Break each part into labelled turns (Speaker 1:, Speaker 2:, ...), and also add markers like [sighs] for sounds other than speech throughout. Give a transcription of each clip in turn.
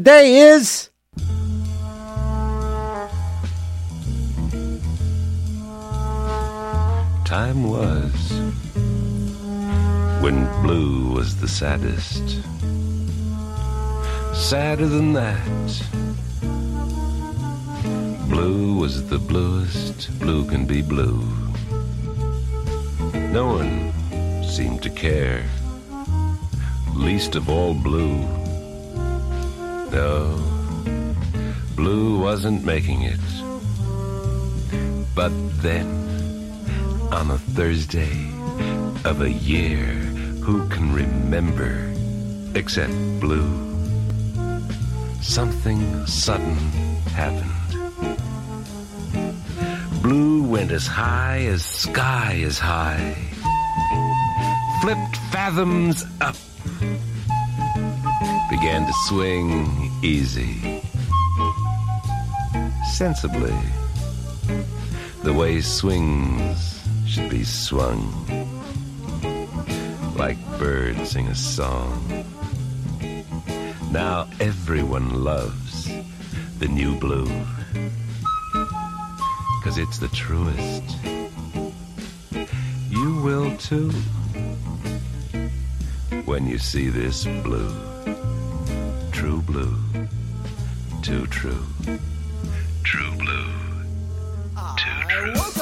Speaker 1: Day is
Speaker 2: Time was when blue was the saddest. Sadder than that. Blue was the bluest, blue can be blue. No one seemed to care, least of all blue. No, blue wasn't making it. But then, on a Thursday of a year, who can remember except blue? Something sudden happened. Blue went as high as sky is high, flipped fathoms up, began to swing easy, sensibly, the way swings should be swung, like birds sing a song. Now everyone loves the new blue. Cause it's the truest. You will too. When you see this blue. True blue. Too true. True blue.
Speaker 3: I woke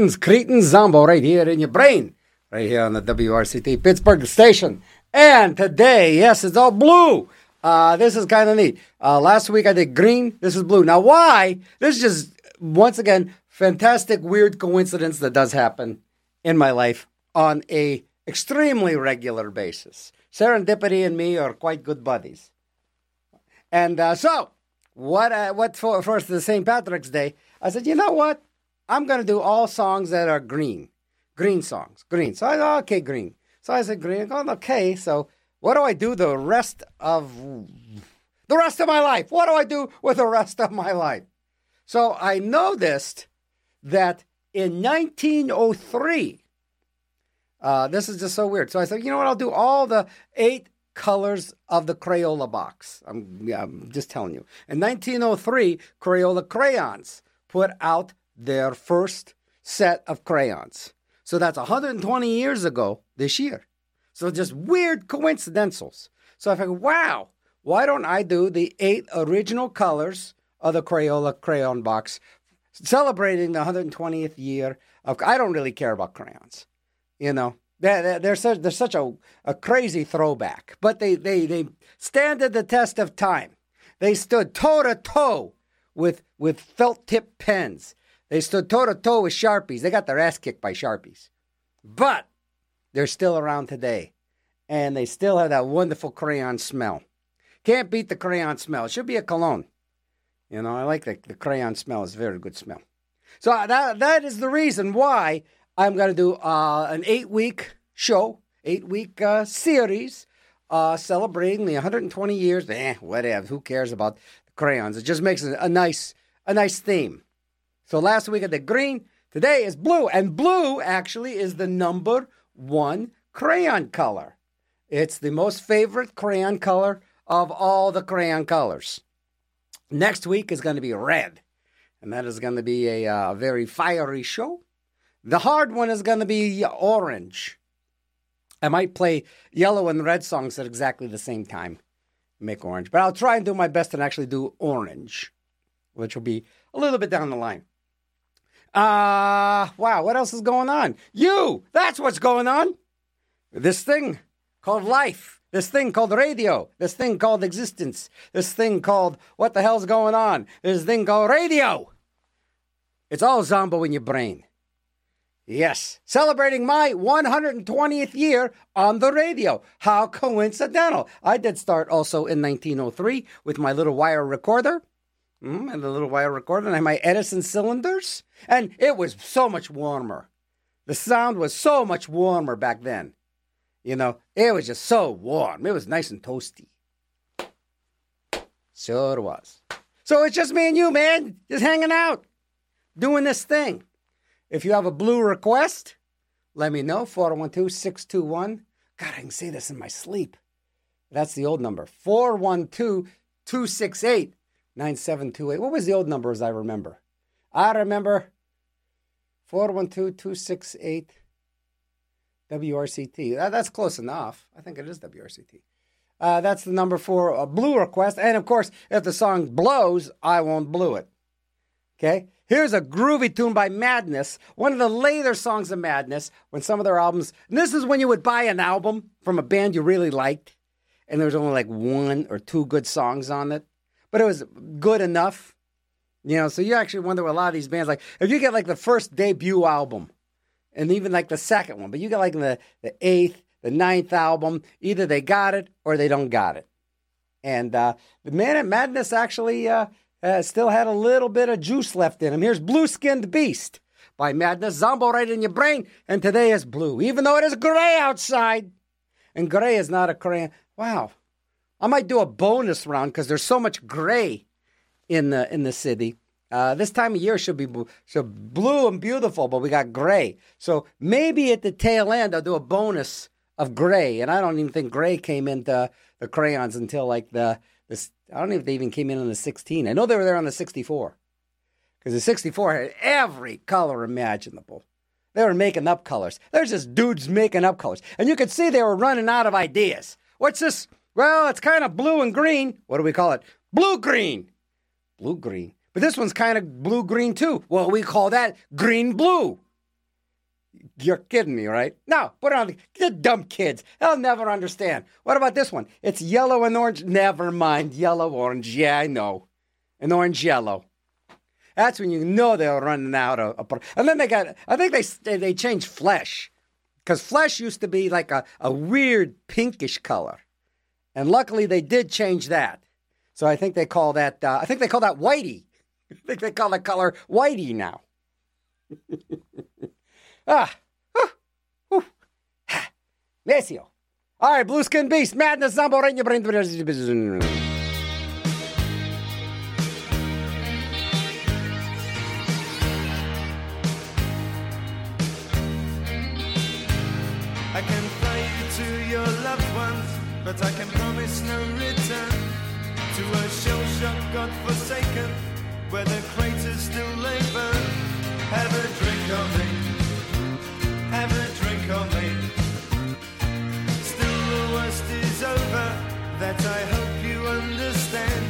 Speaker 1: Greetings, Cretans. Zombo right here in your brain, right here on the WRCT Pittsburgh station. And today, yes, it's all blue. Uh, this is kind of neat. Uh, last week I did green. This is blue. Now, why? This is just, once again, fantastic, weird coincidence that does happen in my life on a extremely regular basis. Serendipity and me are quite good buddies. And uh, so, what uh, what for, for the St. Patrick's Day, I said, you know what? I'm going to do all songs that are green. Green songs. Green. So I thought, okay, green. So I said, green. Oh, okay. So what do I do the rest of the rest of my life? What do I do with the rest of my life? So I noticed that in 1903, uh, this is just so weird. So I said, you know what? I'll do all the eight colors of the Crayola box. I'm, yeah, I'm just telling you. In 1903, Crayola crayons put out their first set of crayons. So that's 120 years ago this year. So just weird coincidentals. So I figured, wow, why don't I do the eight original colors of the Crayola crayon box, celebrating the 120th year of. I don't really care about crayons, you know. They're, they're, such, they're such a, a crazy throwback, but they, they, they stand the test of time. They stood toe to toe with, with felt tip pens. They stood toe to toe with Sharpies. They got their ass kicked by Sharpies. But they're still around today. And they still have that wonderful crayon smell. Can't beat the crayon smell. It should be a cologne. You know, I like the, the crayon smell. It's a very good smell. So uh, that, that is the reason why I'm going to do uh, an eight week show, eight week uh, series uh, celebrating the 120 years. Eh, whatever. Who cares about crayons? It just makes a nice, a nice theme. So last week I did green. Today is blue, and blue actually is the number one crayon color. It's the most favorite crayon color of all the crayon colors. Next week is going to be red, and that is going to be a uh, very fiery show. The hard one is going to be orange. I might play yellow and red songs at exactly the same time, make orange, but I'll try and do my best and actually do orange, which will be a little bit down the line. Uh, wow, what else is going on? You! That's what's going on! This thing called life, this thing called radio, this thing called existence, this thing called what the hell's going on, this thing called radio. It's all Zombo in your brain. Yes, celebrating my 120th year on the radio. How coincidental. I did start also in 1903 with my little wire recorder. Mm, and the little wire recorder, and I my Edison cylinders, and it was so much warmer. The sound was so much warmer back then. You know, it was just so warm. It was nice and toasty. Sure it was. So it's just me and you, man, just hanging out, doing this thing. If you have a blue request, let me know. 412 621. God, I can say this in my sleep. That's the old number. 412 268 9728. What was the old number as I remember? I remember 412 268 WRCT. That, that's close enough. I think it is WRCT. Uh, that's the number for a blue request. And of course, if the song blows, I won't blue it. Okay? Here's a groovy tune by Madness, one of the later songs of Madness, when some of their albums, this is when you would buy an album from a band you really liked, and there was only like one or two good songs on it, but it was good enough. You know, so you actually wonder what a lot of these bands like. If you get like the first debut album, and even like the second one, but you get like the, the eighth, the ninth album, either they got it or they don't got it. And uh, the Man at Madness actually uh, uh, still had a little bit of juice left in him. Here's Blue Skinned Beast by Madness, Zombo right in your brain, and today is blue, even though it is gray outside. And gray is not a crayon. Wow. I might do a bonus round because there's so much gray in the in the city. Uh, this time of year should be so blue and beautiful, but we got gray. So maybe at the tail end, I'll do a bonus of gray. And I don't even think gray came into the crayons until like the, the I don't even they even came in on the 16. I know they were there on the 64 because the 64 had every color imaginable. They were making up colors. There's just dudes making up colors. And you could see they were running out of ideas. What's this? Well, it's kind of blue and green. What do we call it? Blue green. Blue green. But this one's kind of blue green too. Well, we call that green blue. You're kidding me, right? No, put it on the, dumb kids. They'll never understand. What about this one? It's yellow and orange. Never mind. Yellow, orange. Yeah, I know. And orange, yellow. That's when you know they're running out of. of and then they got. I think they they changed flesh because flesh used to be like a, a weird pinkish color, and luckily they did change that. So I think they call that. Uh, I think they call that whitey. [laughs] I think they call that color whitey now. [laughs] ah. Whew. Necio. All right, Blue Skin Beast, Madness, Zombo, Reña, Brain.
Speaker 4: I can fly you to your loved ones, but I shell God-forsaken, where the craters still labor. Have a drink on me, have a drink on me. Still the worst is over, that I hope you understand.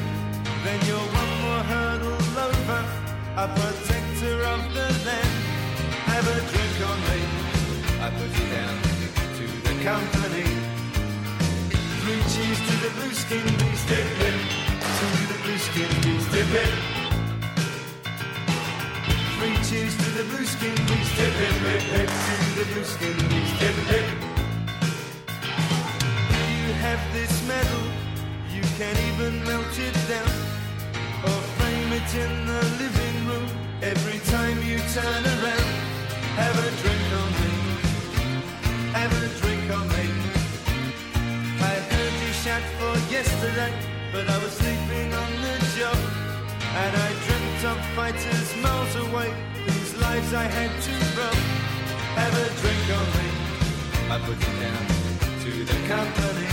Speaker 4: Then you're one more hurdle over, a protector of the land. Have a drink on me, I put you down to the company. Three cheers to the blue skin beast. To the blue skin beast, dip it. Three cheers to the blue skin beast, dip it. To the blue skin beast, dip it. You have this medal, you can even melt it down. Or frame it in the living room every time you turn around. Have a drink on me have a drink on me. I heard you shout for yesterday, but I was sleeping on the job. And I dreamt of fighters miles away, whose lives I had to rob. Have a drink on me. I put you down to the company.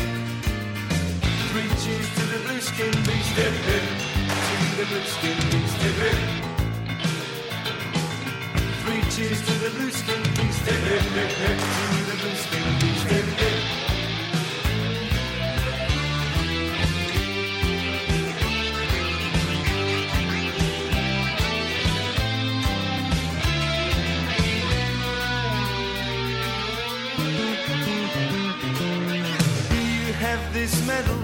Speaker 4: Three cheers to the blue skin beast, hip hip. To the blue skin beast, hip hip. Three cheers to the blue skin beast, hip hip hip hip. To the blue skin beast, hip hip. This medal,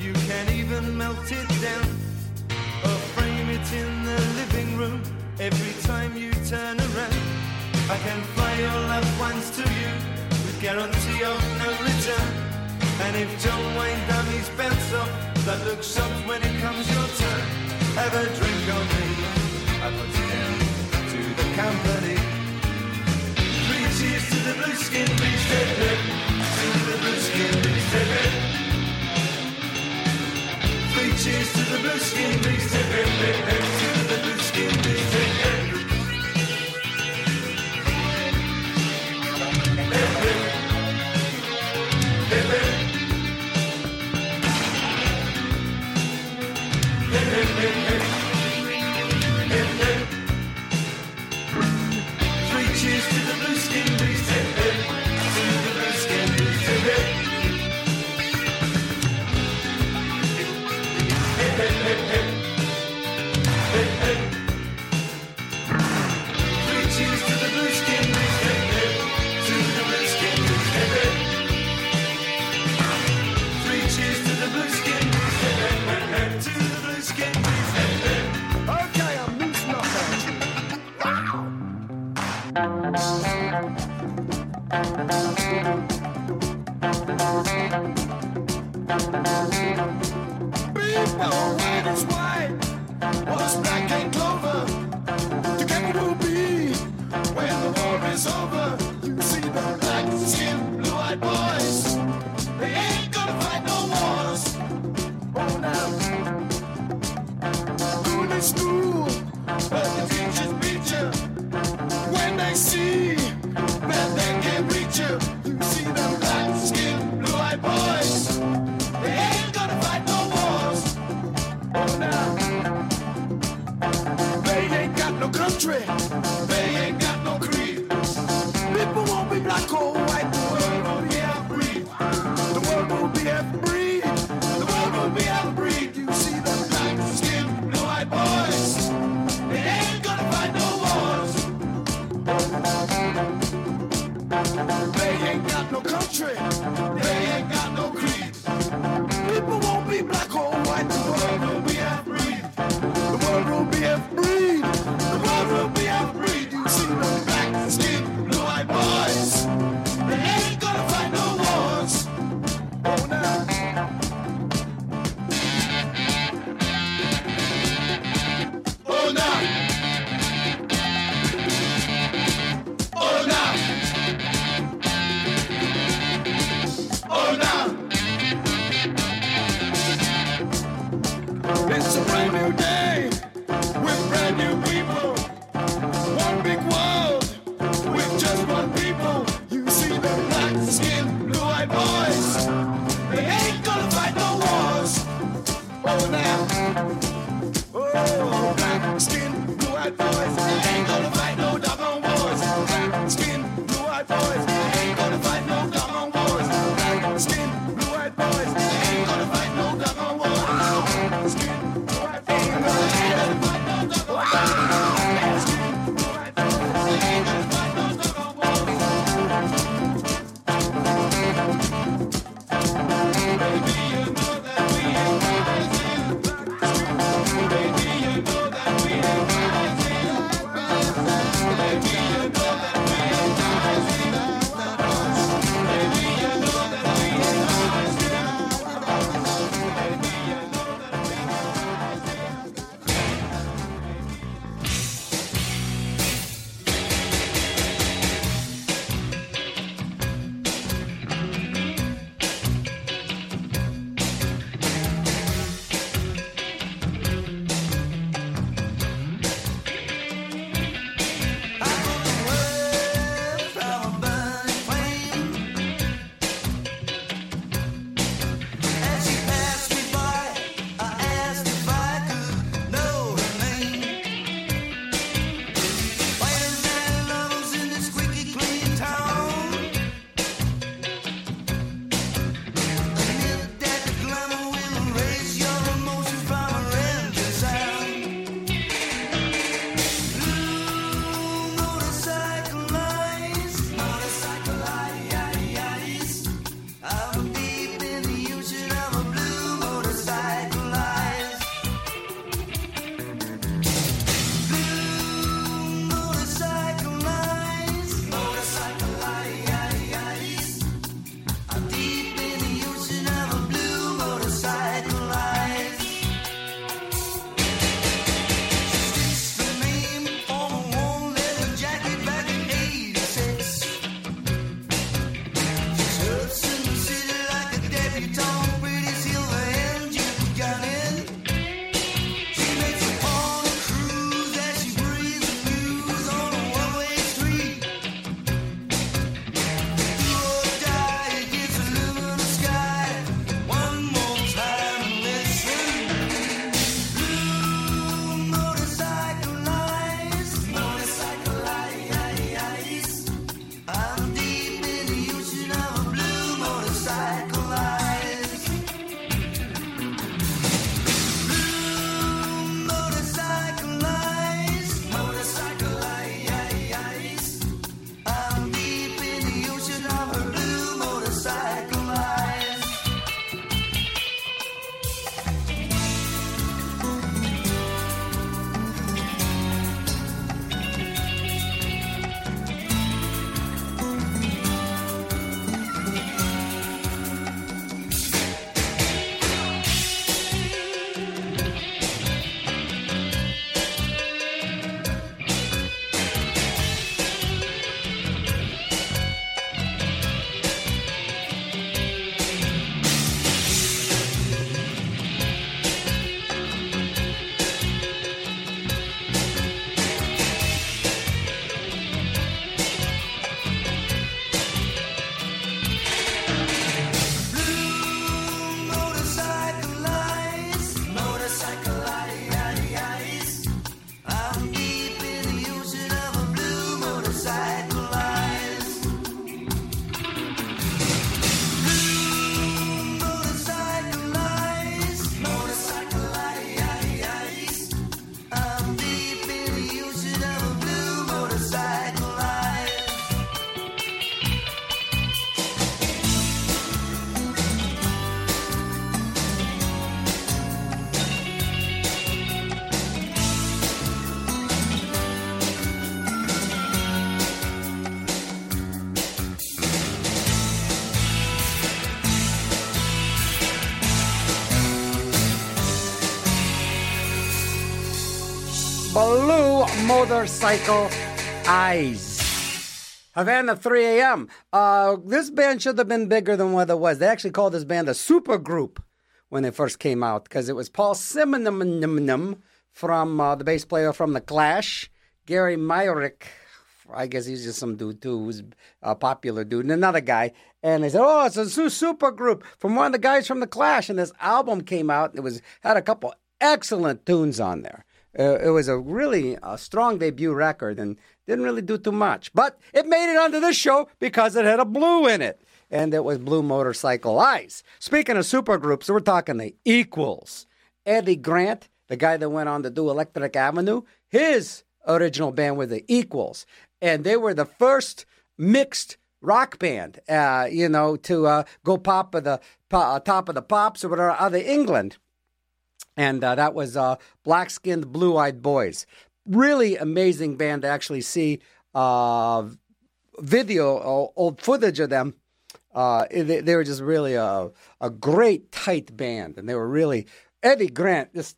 Speaker 4: you can even melt it down or frame it in the living room every time you turn around. I can fly your loved ones to you with guarantee of no return. And if John Wayne dummies bounce off, that looks shocked when it comes your turn. Have a drink on me, I put you down to the company. Three cheers to the blue skin beast. To the blue skin beast, cheers to the blue skin hip hip hip hip.
Speaker 5: People, is white, black clover. We'll be when the war is over. You see the black skin, blue-eyed boys. They ain't gonna fight no wars. Oh, school, but the teachers beat you when they see country. They ain't got no creed. People won't be black or white. The world won't be half breed. The world won't be half breed. The world won't be half breed. You see the black skin, blue eyed boys. They ain't gonna fight no wars.
Speaker 6: They ain't got no country. blue motorcycle eyes.
Speaker 1: Havana 3 a.m. Uh, this band should have been bigger than what it was. They actually called this band a supergroup when they first came out because it was Paul Simonon from uh, the bass player from The Clash, Gary Myrick. I guess he's just some dude too, who's a popular dude, and another guy. And they said, "Oh, it's a super group from one of the guys from the Clash." And this album came out. It was had a couple excellent tunes on there. Uh, it was a really uh, strong debut record and didn't really do too much, but it made it onto this show because it had a blue in it, and it was Blue Motorcycle Eyes. Speaking of super groups, we're talking the Equals. Eddie Grant, the guy that went on to do Electric Avenue, his original band were the Equals, and they were the first mixed rock band, uh, you know, to uh, go pop of the uh, top of the pops or whatever out of England and uh, that was uh, Black Skinned Blue Eyed Boys. Really amazing band to actually see uh, video, o- old footage of them. Uh, they, they were just really a, a great, tight band, and they were really Eddie Grant just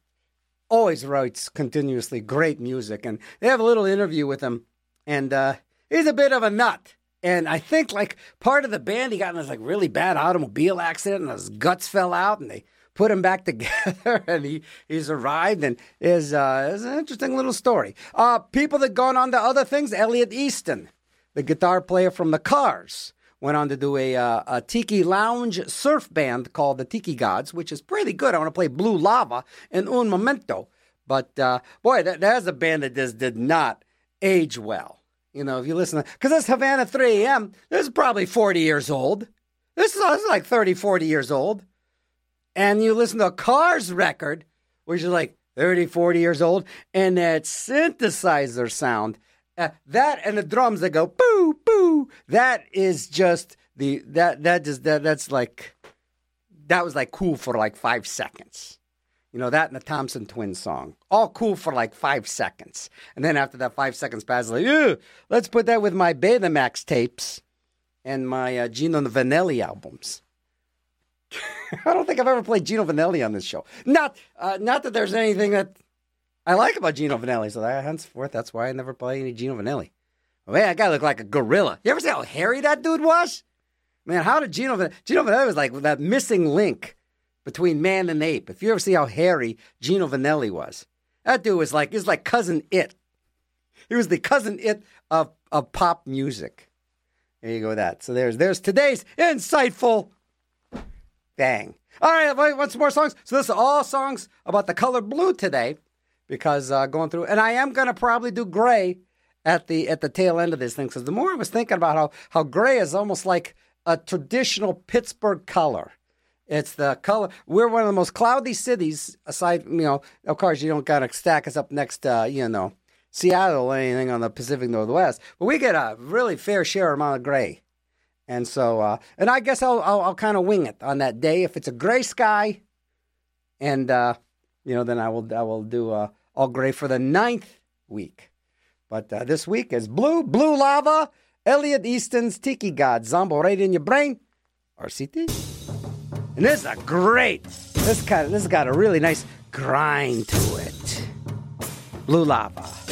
Speaker 1: always writes continuously great music, and they have a little interview with him, and uh, he's a bit of a nut. And I think like part of the band, he got in this like really bad automobile accident, and his guts fell out, and they put him back [laughs] together, and he he's arrived, and is uh, is an interesting little story. Uh, people that gone on to other things, Elliot Easton, the guitar player from the Cars, went on to do a, uh, a tiki lounge surf band called the Tiki Gods, which is pretty good. I want to play Blue Lava and Un Momento, but uh, boy, that, that's a band that just did not age well. You know, if you listen, because this Havana 3 AM, this is probably 40 years old. This is, this is like 30, 40 years old. And you listen to a Cars record, which is like 30, 40 years old, and that synthesizer sound, uh, that and the drums that go boo, boo, that is just the, that, that just, that, that's like, that was like cool for like five seconds. You know, that and the Thompson Twins song. All cool for like five seconds. And then after that five seconds passes, like, Ew, let's put that with my Betamax tapes and my uh, Gino Vannelli albums. [laughs] I don't think I've ever played Gino Vannelli on this show. Not, uh, not that there's anything that I like about Gino Vannelli. So that, henceforth, that's why I never play any Gino Vannelli. Oh, man, that guy looked like a gorilla. You ever see how hairy that dude was? Man, how did Gino Van- Gino Vannelli was like that missing link between man and ape. If you ever see how hairy Gino Vannelli was, that dude was like, he was like cousin it. He was the cousin it of, of pop music. There you go. with That. So there's there's today's insightful bang. All right, want some more songs? So this is all songs about the color blue today, because uh, going through, and I am gonna probably do gray at the at the tail end of this thing. Because the more I was thinking about how how gray is almost like a traditional Pittsburgh color. It's the color. We're one of the most cloudy cities, aside, you know, of course, you don't got to stack us up next, uh, you know, Seattle or anything on the Pacific Northwest, but we get a really fair share amount of gray. And so, uh, and I guess I'll, I'll, I'll kind of wing it on that day. If it's a gray sky, and, uh, you know, then I will, I will do uh, all gray for the ninth week. But uh, this week is blue, blue lava, Elliot Easton's Tiki God, Zombo right in your brain, RCT. And this is a great. This kind of this got a really nice grind to it. Blue lava.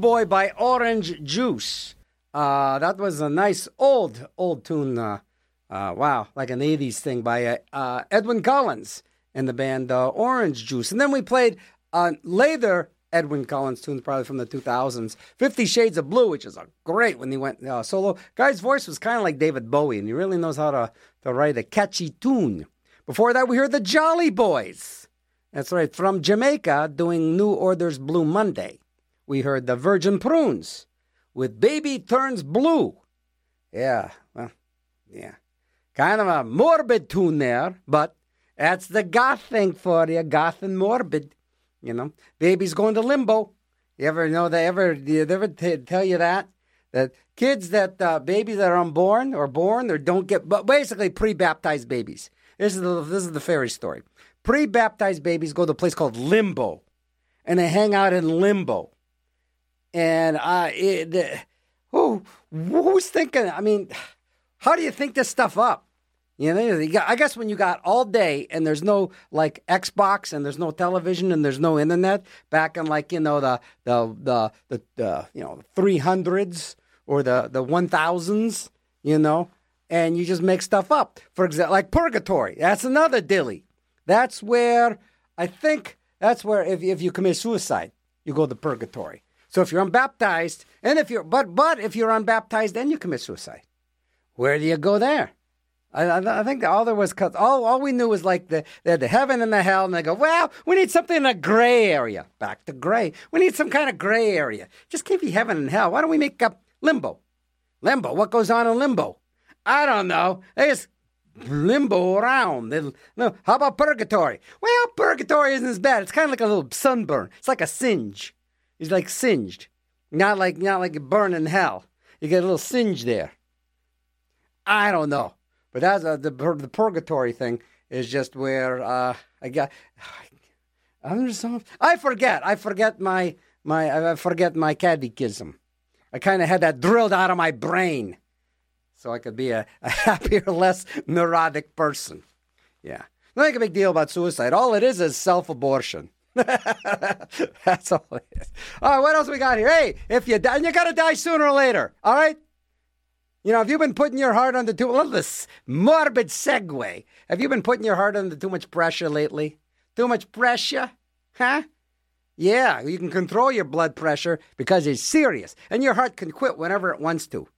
Speaker 1: Boy by Orange Juice. Uh, that was a nice old, old tune. Uh, uh, wow, like an 80s thing by uh, uh, Edwyn Collins and the band uh, Orange Juice. And then we played later Edwyn Collins tunes, probably from the 2000s, Fifty Shades of Blue, which is a great when he went solo. Guy's voice was kind of like David Bowie, and he really knows how to, to write a catchy tune. Before that, we heard the Jolly Boys. That's right, from Jamaica doing New Orders Blue Monday. We heard the Virgin Prunes with Baby Turns Blue. Yeah, well, yeah. Kind of a morbid tune there, but that's the goth thing for you, goth and morbid. You know, baby's going to limbo. You ever know they ever they ever t- tell you that that kids that uh, babies that are unborn or born or don't get, but basically pre-baptized babies. This is the this is the fairy story. Pre-baptized babies go to a place called limbo, and they hang out in limbo. And I, it, who who's thinking? I mean, how do you think this stuff up? You know, you got, I guess when you got all day and there's no like Xbox and there's no television and there's no internet back in like you know the the the the, the you know three hundreds or the the one thousands, you know, and you just make stuff up. For example, like purgatory. That's another dilly. That's where I think that's where if if you commit suicide, you go to purgatory. So if you're unbaptized, and if you're but but if you're unbaptized, then you commit suicide. Where do you go there? I, I, think all there was, all, all we knew was like the, they had the heaven and the hell, and they go, well, we need something in a gray area. Back to gray. We need some kind of gray area. Just give you heaven and hell. Why don't we make up limbo? Limbo. What goes on in limbo? I don't know. They just limbo around. No, how about purgatory? Well, purgatory isn't as bad. It's kind of like a little sunburn. It's like a singe. It's like singed, not like not like a burn hell. You get a little singe there. I don't know. But that's uh, the the purgatory thing is just where uh, I got. [sighs] I'm just I forget. I forget my my I forget my catechism. I kind of had that drilled out of my brain, so I could be a, a [laughs] happier, less neurotic person. Yeah, don't make a big deal about suicide. All it is is self-abortion. [laughs] That's all it is. All right, what else we got here? Hey, if you die, and you gotta die sooner or later. All right. You know, have you been putting your heart under too well, this morbid segue? Have you been putting your heart under too much pressure lately? Too much pressure? Huh? Yeah, you can control your blood pressure because it's serious, and your heart can quit whenever it wants to.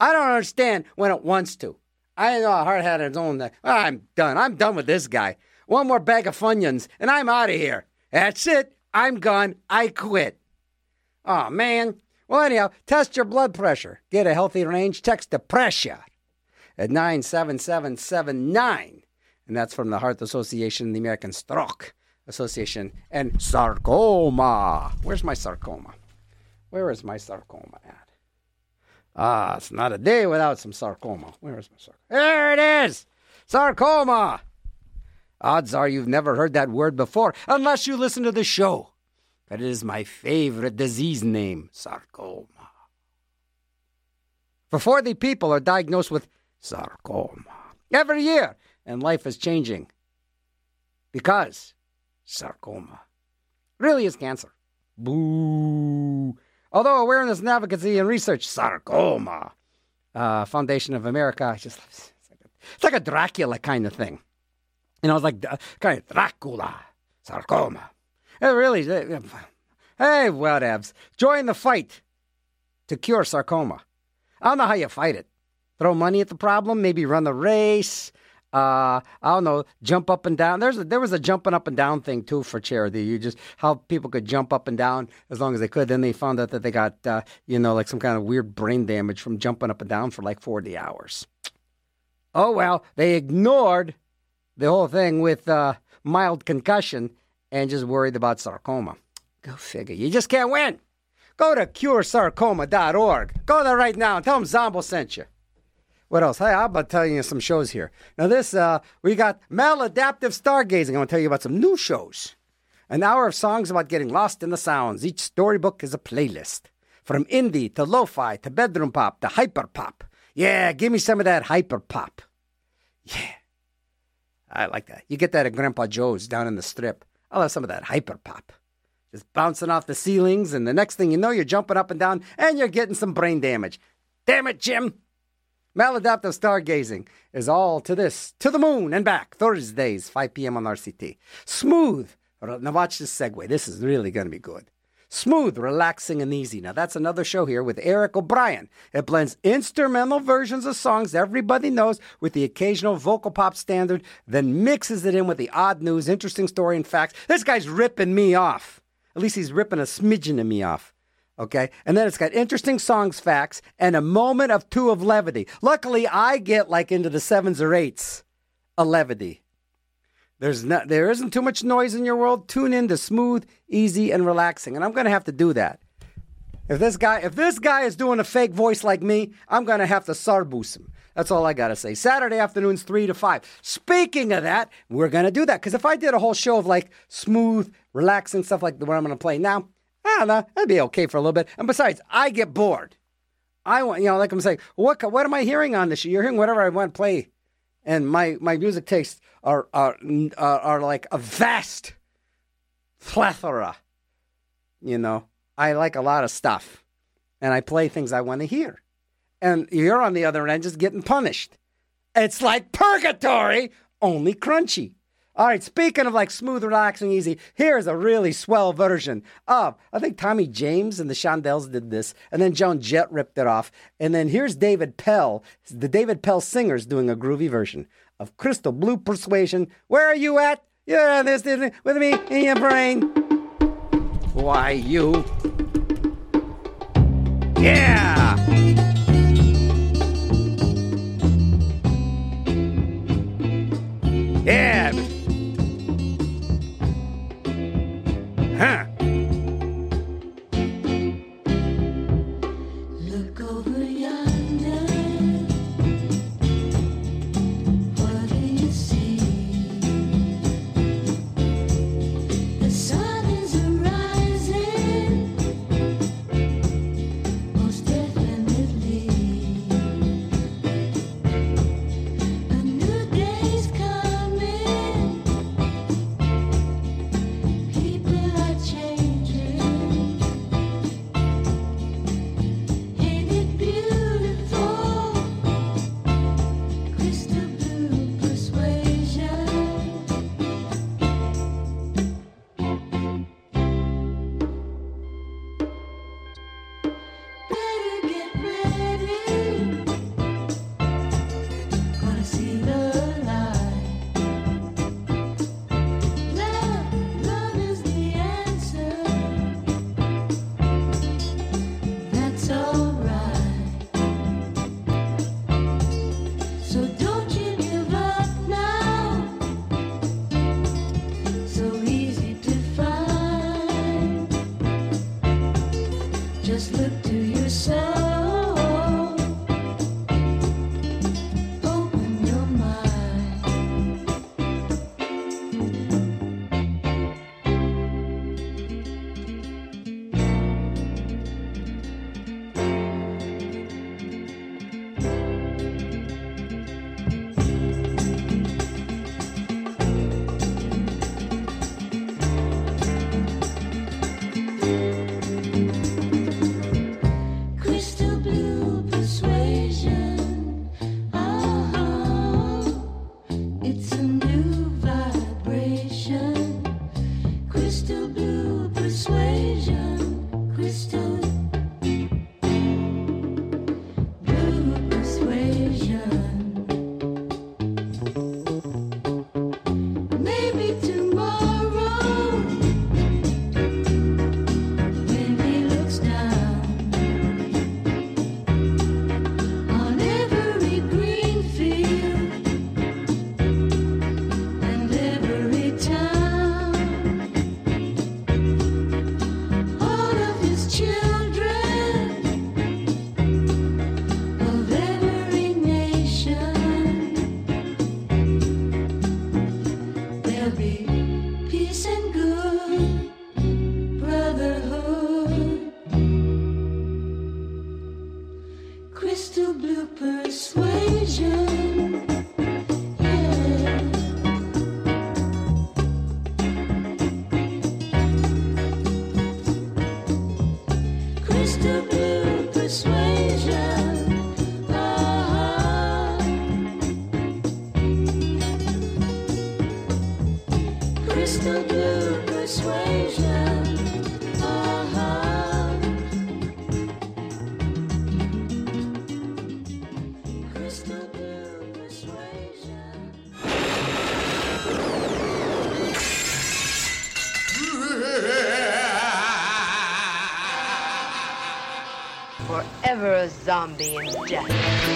Speaker 1: I don't understand when it wants to. I know a heart had its own. Uh, I'm done. I'm done with this guy. One more bag of Funyuns, and I'm out of here. That's it. I'm gone. I quit. Oh man. Well, anyhow, test your blood pressure. Get a healthy range. Text the pressure at 97779. And that's from the Heart Association, the American Stroke Association, and sarcoma. Where's my sarcoma? Where is my sarcoma at? Ah, it's not a day without some sarcoma. Where is my sarcoma? There it is! Sarcoma! Odds are you've never heard that word before, unless you listen to the show. It is my favorite disease name, sarcoma. For 40 people are diagnosed with sarcoma every year, and life is changing because sarcoma really is cancer. Boo. Although awareness and advocacy and research, sarcoma, uh, Foundation of America, it's just like, a, it's like a Dracula kind of thing. You I was like of Dracula, sarcoma. It really, hey, whatevs. Join the fight to cure sarcoma. I don't know how you fight it. Throw money at the problem, maybe run the race. Uh, I don't know, jump up and down. There's a, there was a jumping up and down thing too for charity. You just how people could jump up and down as long as they could. Then they found out that they got uh, you know like some kind of weird brain damage from jumping up and down for like 40 hours. Oh well, they ignored the whole thing with uh, mild concussion and just worried about sarcoma. Go figure. You just can't win. Go to curesarcoma.org. Go there right now and tell them Zombo sent you. What else? Hey, I'm about telling you some shows here. Now, this, uh, we got maladaptive stargazing. I'm going to tell you about some new shows. An hour of songs about getting lost in the sounds. Each storybook is a playlist. From indie to lo fi to bedroom pop to hyper pop. Yeah, give me some of that hyper pop. Yeah. I like that. You get that at Grandpa Joe's down in the strip. I'll have some of that hyper pop. just bouncing off the ceilings, and the next thing you know, you're jumping up and down and you're getting some brain damage. Damn it, Jim! Maladaptive stargazing is all to this, to the moon and back, Thursdays, 5 p.m. on RCT. Smooth. Now watch this segue. This is really going to be good. Smooth, relaxing, and easy. Now, that's another show here with Eric O'Brien. It blends instrumental versions of songs everybody knows with the occasional vocal pop standard, then mixes it in with the odd news, interesting story, and facts. This guy's ripping me off. At least he's ripping a smidgen of me off. Okay. And then it's got interesting songs, facts, and a moment of two of levity. Luckily, I get like into the sevens or eights of levity. There's not, there isn't too much noise in your world. Tune in to smooth, easy, and relaxing. And I'm going to have to do that. If this guy, if this guy is doing a fake voice like me, I'm going to have to sarboost him. That's all I got to say. Saturday afternoons, 3 to 5. Speaking of that, we're going to do that. Because if I did a whole show of like smooth, relaxing stuff like the one I'm going to play now, I don't know, that'd be okay for a little bit. And besides, I get bored. I want, you know, like I'm saying, what, what am I hearing on this? You're hearing whatever I want to play and my my music tastes are are are, like a vast plethora. You know, I like a lot of stuff, and I play things I want to hear. And you're on the other end just getting punished. It's like purgatory, only crunchy. All right, speaking of like smooth, relaxing, easy, here's a really swell version of, I think Tommy James and the Shondells did this, and then Joan Jett ripped it off. And then here's David Pell, the David Pell Singers doing a groovy version of Crystal Blue Persuasion. Where are you at? Yeah, this, this with me in your brain. Why, you. Yeah!
Speaker 7: Zombie in death.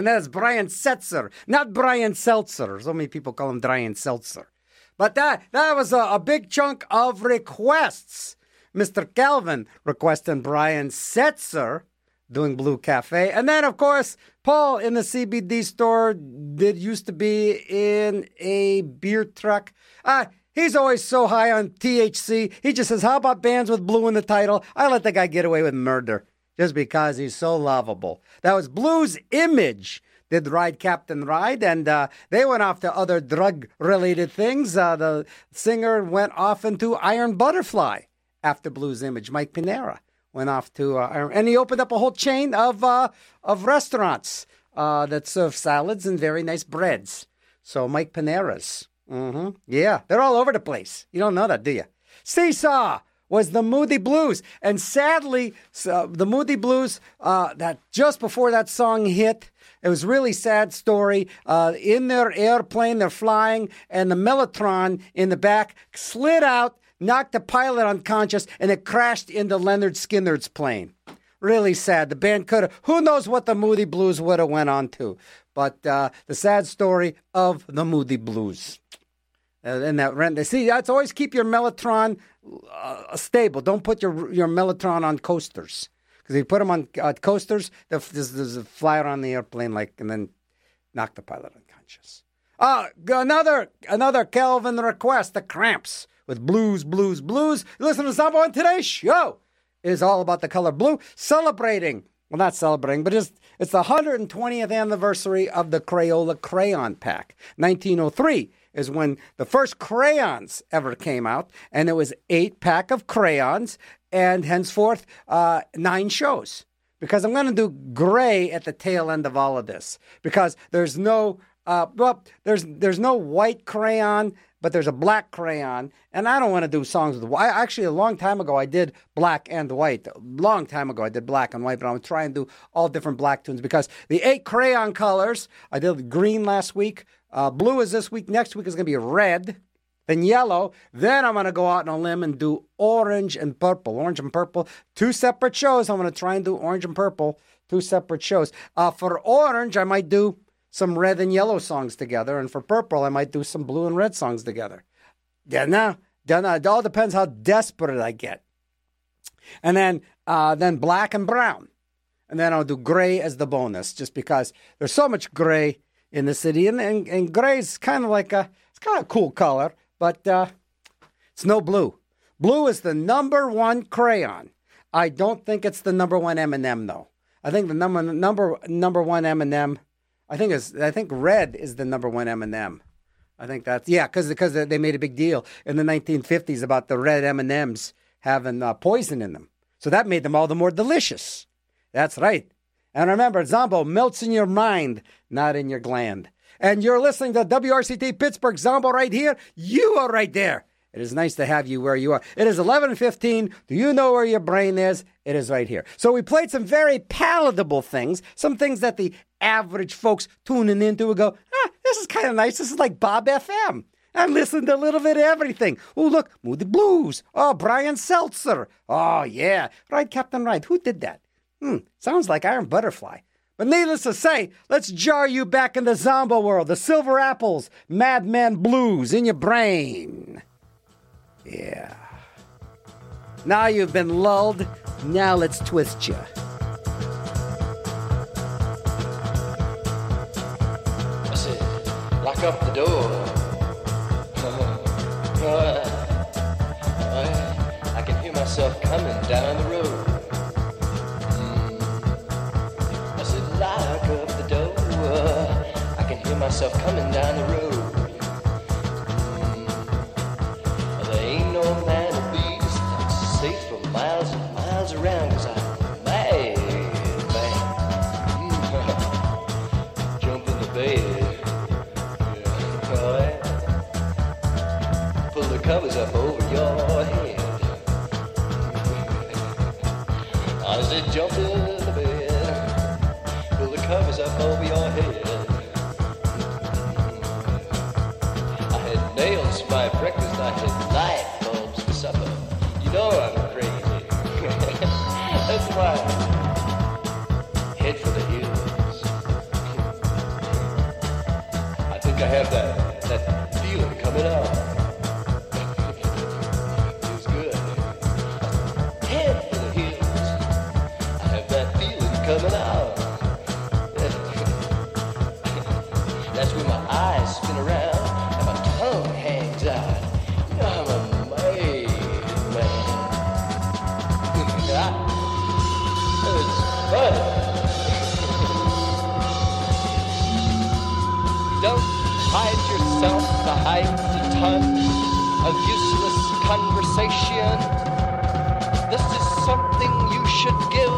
Speaker 4: And
Speaker 1: that's Brian Setzer, not Brian Seltzer. So many people call him Brian Seltzer. But that that was a, a big chunk of requests. Mr. Calvin requesting Brian Setzer doing Blue Cafe. And then, of course, Paul in the CBD store did used to be in a beer truck. Uh, he's always so high on THC. He just says, How about bands with blue in the title? I let the guy get away with murder just because he's so lovable. That was Blues Image. Did Ride Captain Ride, and uh, they went off to other drug related things. Uh, the singer went off into Iron Butterfly after Blues Image. Mike Pinera went off to uh, Iron, and he opened up a whole chain of uh, of restaurants uh, that serve salads and very nice breads. So Mike Panera's, hmm yeah, they're all over the place. You don't know that, do you? Seesaw was the Moody Blues, and sadly, so the Moody Blues uh, that just before that song hit. It was really sad story. Uh, in their airplane, they're flying, and the Mellotron in the back slid out, knocked the pilot unconscious, and it crashed into Lynyrd Skynyrd's plane. Really sad. The band could have. Who knows what the Moody Blues would have went on to? But uh, the sad story of the Moody Blues. Uh, and that rent. See, that's always keep your mellotron uh, stable. Don't put your your mellotron on coasters because if you put them on uh, coasters, they'll f- just, just fly around the airplane like and then knock the pilot unconscious. Uh, another another Kelvin request, the Cramps with blues, blues, blues. Listen to Zombo on today's show. Is all about the color blue, celebrating. Well, not celebrating, but just it's the 120th anniversary of the Crayola Crayon Pack. 1903 is when the first crayons ever came out, and it was eight pack of crayons, and henceforth uh, nine shows because I'm going to do gray at the tail end of all of this because there's no uh, well there's there's no white crayon but there's a black crayon and I don't want to do songs with white. Actually, a long time ago I did black and white. A long time ago I did black and white, but I'm going to do all different black tunes because the eight crayon colors I did green last week, uh, blue is this week. Next week is going to be red then yellow. Then I'm going to go out on a limb and do orange and purple. Orange and purple, two separate shows. I'm going to try and do orange and purple, two separate shows. Uh, for orange, I might do some red and yellow songs together. And for purple, I might do some blue and red songs together. Yeah, now, then it all depends how desperate I get. And then, uh, then black and brown. And then I'll do gray as the bonus, just because there's so much gray in the city. And, and, and gray is kind of like a, it's kind of a cool color, but uh, it's no blue. Blue is the number one crayon. I don't think it's the number one M&M though. I think the number number number one M&M. I think is I think red is the number one M&M. I think that's yeah, because because they made a big deal in the 1950s about the red M&Ms having uh, poison in them, so that made them all the more delicious. That's right. And remember, Zombo melts in your mind, not in your gland. And you're listening to WRCT Pittsburgh Zombo right here. You are right there. It is nice to have you where you are. It is 11:15. Do you know where your brain is? It is right here. So we played some very palatable things, some things that the average folks tuning into would go, ah, this is kind of nice. This is like Bob FM. I listened to a little bit of everything. Oh, look, Moody Blues. Oh, Brian Seltzer. Oh, yeah. Right, Captain Right. Who did that? Hmm, sounds like Iron Butterfly. But needless to say, let's jar you back in the Zombo world, the Silver Apples, Madman Blues in your brain. Yeah. Now you've been lulled. Now let's twist you.
Speaker 8: I said, lock up the door. [laughs] I can hear myself coming down the road. Myself coming down the road. Ton of useless conversation. This is something you should give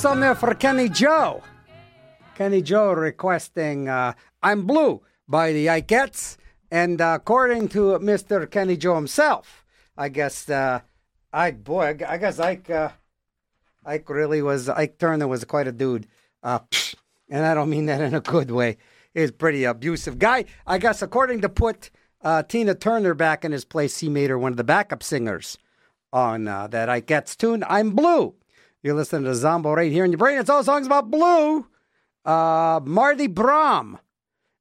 Speaker 1: something there for Kenny Joe. Kenny Joe requesting uh, I'm Blue by the Ikettes. And uh, according to Mr. Kenny Joe himself, I guess, uh, Ike, boy, I I guess Ike, uh, Ike really was, Ike Turner was quite a dude. Uh, and I don't mean that in a good way. He's pretty abusive guy. I guess according to put uh, Tina Turner back in his place, he made her one of the backup singers on uh, that Ikettes tune, I'm Blue. You're listening to Zombo right here in your brain. It's all songs about blue. Uh, Marti Brom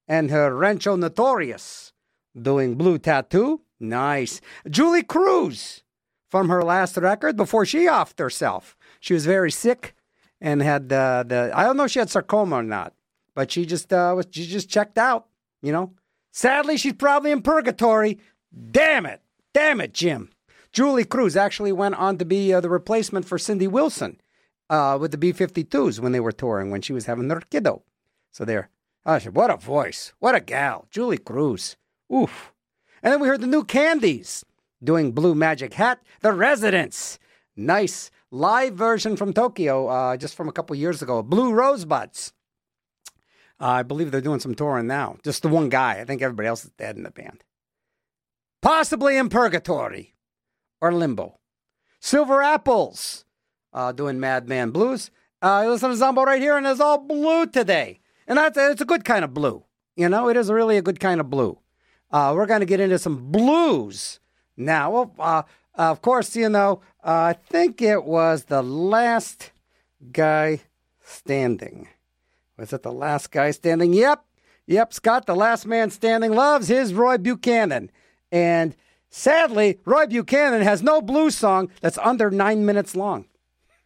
Speaker 1: and her Rancho Notorious doing Blue Tattoo. Nice. Julee Cruise from her last record before she offed herself. She was very sick and had uh, the, I don't know if she had sarcoma or not, but she just, uh, was, she just checked out, you know. Sadly, she's probably in purgatory. Damn it. Damn it, Jim. Julee Cruise actually went on to be uh, the replacement for Cindy Wilson uh, with the B 52s when they were touring when she was having her kiddo. So there. Oh, she- what a voice. What a gal. Julee Cruise. Oof. And then we heard the new Candies doing Blue Magic Hat, The Residents. Nice live version from Tokyo uh, just from a couple years ago. Blue Rosebuds. Uh, I believe they're doing some touring now. Just the one guy. I think everybody else is dead in the band. Possibly in purgatory or limbo. Silver Apples uh, doing Madman Blues. Uh, you listen to Zombo right here, and it's all blue today. And that's it's a good kind of blue. You know, it is really a good kind of blue. Uh, we're going to get into some blues now. Well, uh, of course, you know, uh, I think it was the last guy standing. Was it the last guy standing? Yep. Yep, Scott, the last man standing, loves his Roy Buchanan. And sadly, Roy Buchanan has no blues song that's under nine minutes long.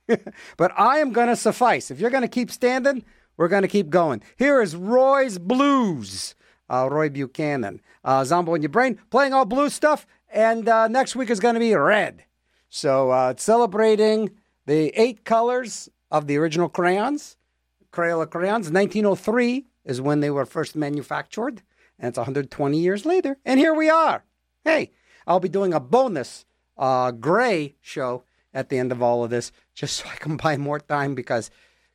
Speaker 1: [laughs] but I am going to suffice. If you're going to keep standing, we're going to keep going. Here is Roy's Blues, uh, Roy Buchanan. Uh, Zombo in your brain, playing all blues stuff. And uh, next week is going to be red. So uh, celebrating the eight colors of the original crayons. Crayola crayons. 1903 is when they were first manufactured, and it's 120 years later. And here we are. Hey, I'll be doing a bonus uh, gray show at the end of all of this, just [laughs] so I can buy more time because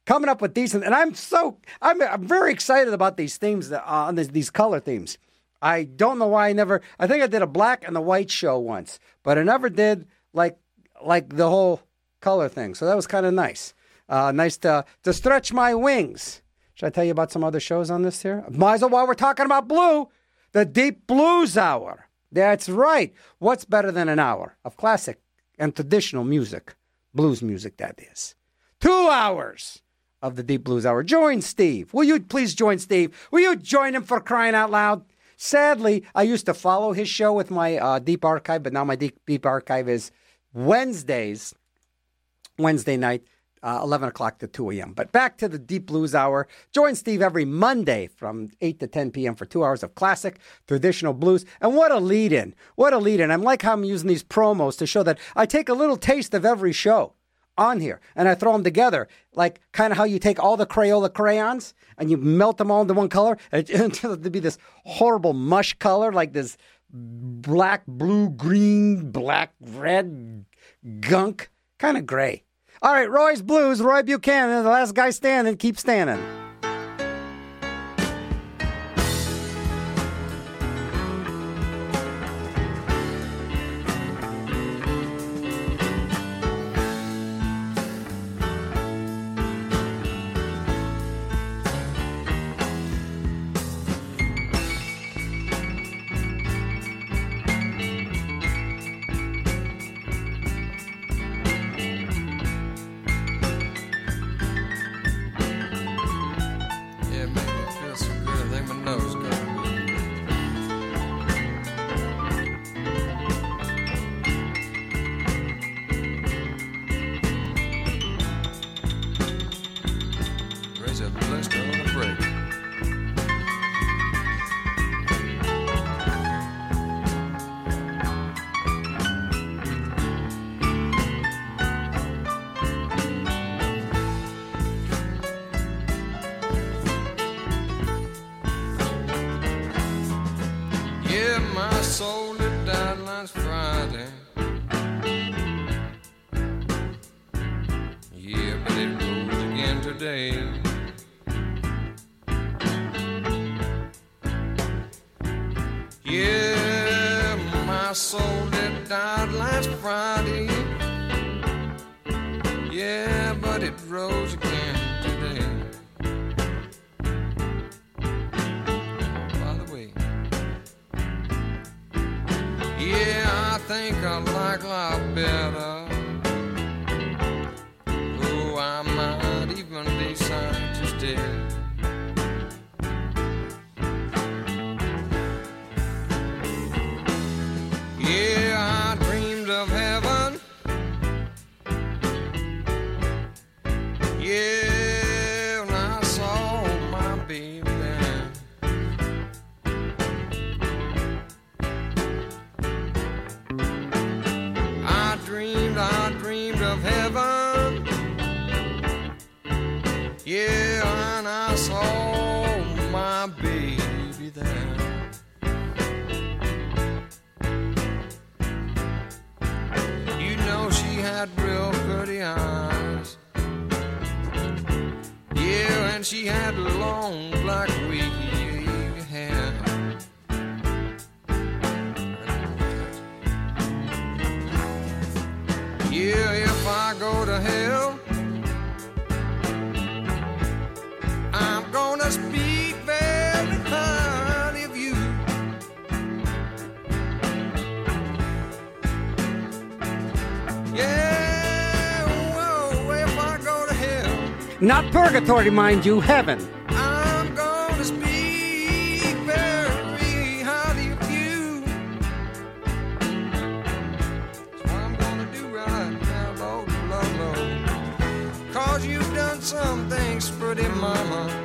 Speaker 1: coming up with decent. And I'm so I'm, I'm very excited about these themes that, uh, on this, these color themes. I don't know why I never. I think I did a black and the white show once, but I never did like like the whole color thing. So that was kind of nice. Uh, nice to to stretch my wings. Should I tell you about some other shows on this here? Might as well while we're talking about blue, the Deep Blues Hour. That's right. What's better than an hour of classic and traditional music, blues music? That is two hours of the Deep Blues Hour. Join Steve. Will you please join Steve? Will you join him for crying out loud? Sadly, I used to follow his show with my uh, Deep Archive, but now my Deep, Deep Archive is Wednesdays, Wednesday night, uh, 11 o'clock to 2 a.m. But back to the Deep Blues Hour. Join Steve every Monday from 8 to 10 p.m. for two hours of classic, traditional blues. And what a lead in! What a lead in. I'm like how I'm using these promos to show that I take a little taste of every show on here and I throw them together, like kind of how you take all the Crayola crayons and you melt them all into one color and [laughs] it until it to be this horrible mush color, like this black, blue, green, black, red gunk, kind of gray. All right, Roy's Blues, Roy Buchanan, the last guy standing, keep standing.
Speaker 9: and she had long black wings.
Speaker 1: Not purgatory, mind you, heaven.
Speaker 9: I'm gonna speak very highly of you. I'm gonna do right now, Lord, Cause you've done some things, pretty mama.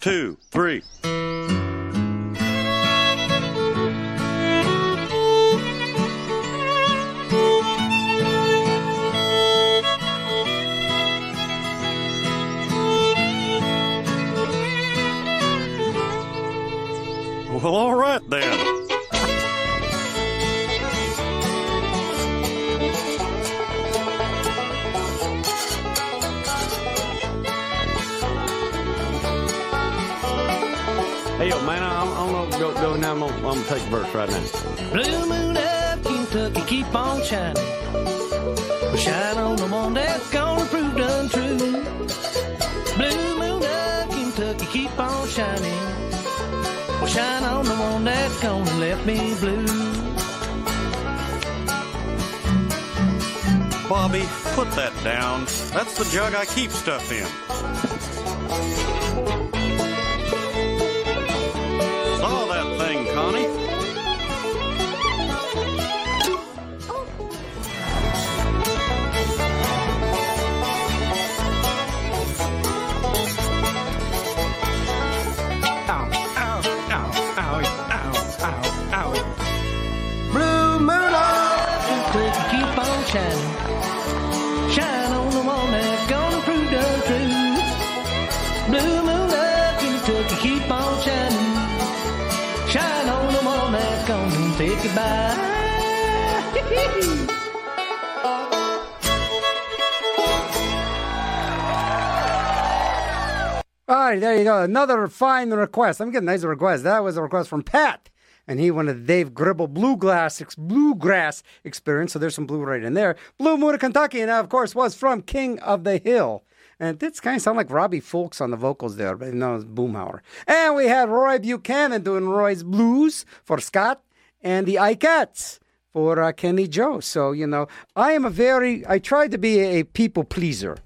Speaker 10: Two,
Speaker 1: Another fine request. I'm getting nice requests. That was a request from Pat, and he wanted Dale Gribble Bluegrass Bluegrass Experience. So there's some blue right in there. Blue Moon of Kentucky, and that, of course, was from King of the Hill. And it did kind of sound like Robbie Fulks on the vocals there, but no, it's Boomhauer. And we had Roy Buchanan doing Roy's Blues for Scott, and the Ikettes for uh, Kenny Joe. So, you know, I am a very, I try to be a people pleaser.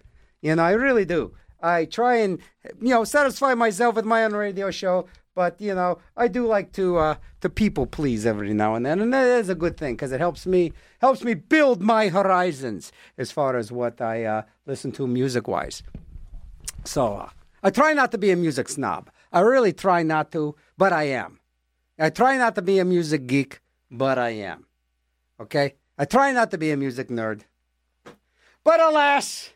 Speaker 1: You know, I really do. I try and, you know, satisfy myself with my own radio show, but, you know, I do like to uh, to people please every now and then, and that is a good thing because it helps me helps me build my horizons as far as what I uh, listen to music wise. So uh, I try not to be a music snob. I really try not to, but I am. I try not to be a music geek, but I am. Okay? I try not to be a music nerd. But alas,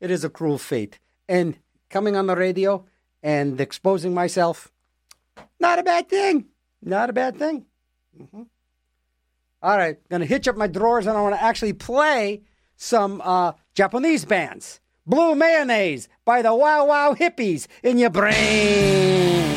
Speaker 1: it is a cruel fate. And coming on the radio and exposing myself, not a bad thing. Not a bad thing. Mhm. All right, gonna hitch up my drawers and I want to actually play some uh, Japanese bands. Blue Mayonnaise by the Wow Wow Hippies in your brain.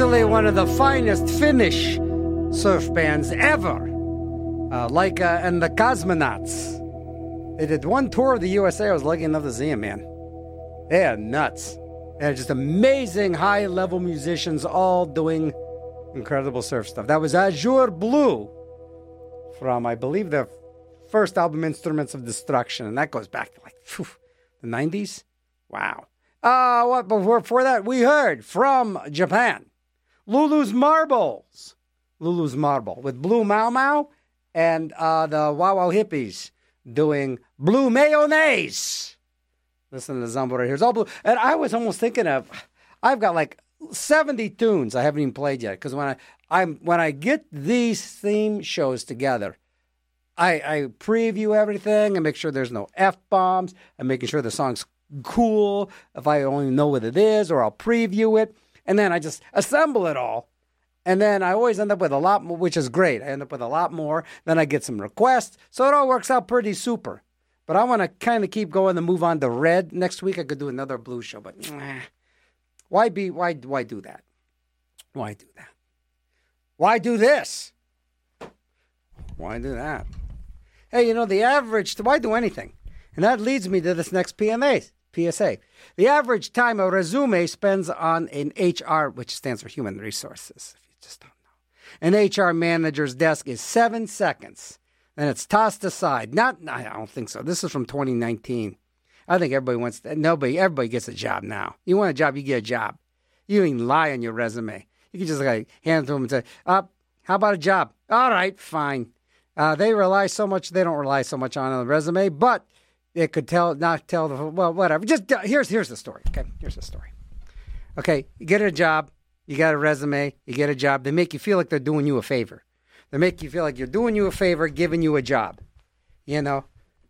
Speaker 1: One of the finest Finnish surf bands ever, uh, Laika and the Cosmonauts. They did one tour of the USA. I was lucky enough to see them, man. They are nuts. They're just amazing high level musicians, all doing incredible surf stuff. That was Azure Blue from, I believe, their first album, Instruments of Destruction. And that goes back to like phew, the 90s. Wow. Uh, what before that, we heard from Japan Lulu's Marbles. Lulu's Marble with Blue Mau Mau and uh, the Wow Wow Hippies doing Blue Mayonnaise. Listen to the Zombo right here. It's all blue. And I was almost thinking of, I've got like 70 tunes I haven't even played yet. Because when I I'm when I get these theme shows together, I, I preview everything and make sure there's no f bombs. I'm making sure the song's cool. If I only know what it is, or I'll preview it, and then I just assemble it all. And then I always end up with a lot more, which is great. I end up with a lot more. Then I get some requests, so it all works out pretty super. But I want to kind of keep going and move on to red. Next week I could do another blue show, but nah. why be why why do that? Why do that? Why do this? Why do that? Hey, you know, the average, why do anything? And that leads me to this next PMA, PSA. The average time a resume spends on an HR, which stands for human resources, if you just don't know. An HR manager's desk is seven seconds. And it's tossed aside. Not, I don't think so. This is from 2019. I think everybody wants, that nobody, everybody gets a job now. You want a job, you get a job. You even lie on your resume. You can just like hand it to them and say, uh, how about a job? All right, fine. Uh, they rely so much, they don't rely so much on a resume, but it could tell, not tell the, well, whatever. Just uh, here's, here's the story. Okay, here's the story. Okay, you get a job, you got a resume, you get a job. They make you feel like they're doing you a favor. They make you feel like you're doing you a favor, giving you a job. You know,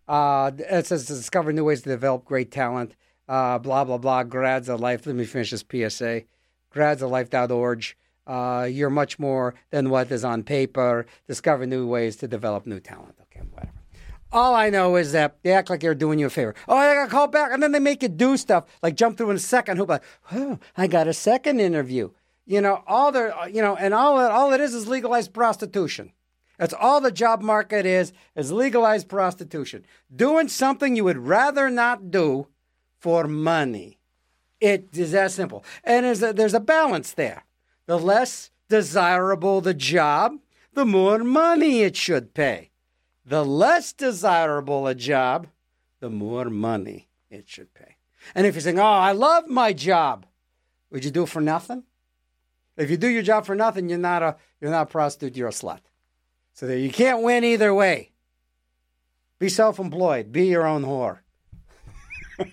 Speaker 1: uh, it says to discover new ways to develop great talent. Uh, blah blah blah. Grads of life. Let me finish this PSA. Grads of life.org. Uh, you're much more than what is on paper. Discover new ways to develop new talent. Okay, whatever. All I know is that they act like they're doing you a favor. Oh, I got called back, and then they make you do stuff like jump through in a second hoop. Like, oh, I got a second interview. You know, all their, you know, and all it, all it is is legalized prostitution. That's all the job market is, is legalized prostitution. Doing something you would rather not do for money. It is that simple. And there's a, there's a balance there. The less desirable the job, the more money it should pay. The less desirable a job, the more money it should pay. And if you're saying, oh, I love my job, would you do it for nothing? If you do your job for nothing, you're not a you're not a prostitute, you're a slut. So there you can't win either way. Be self-employed, be your own whore. [laughs]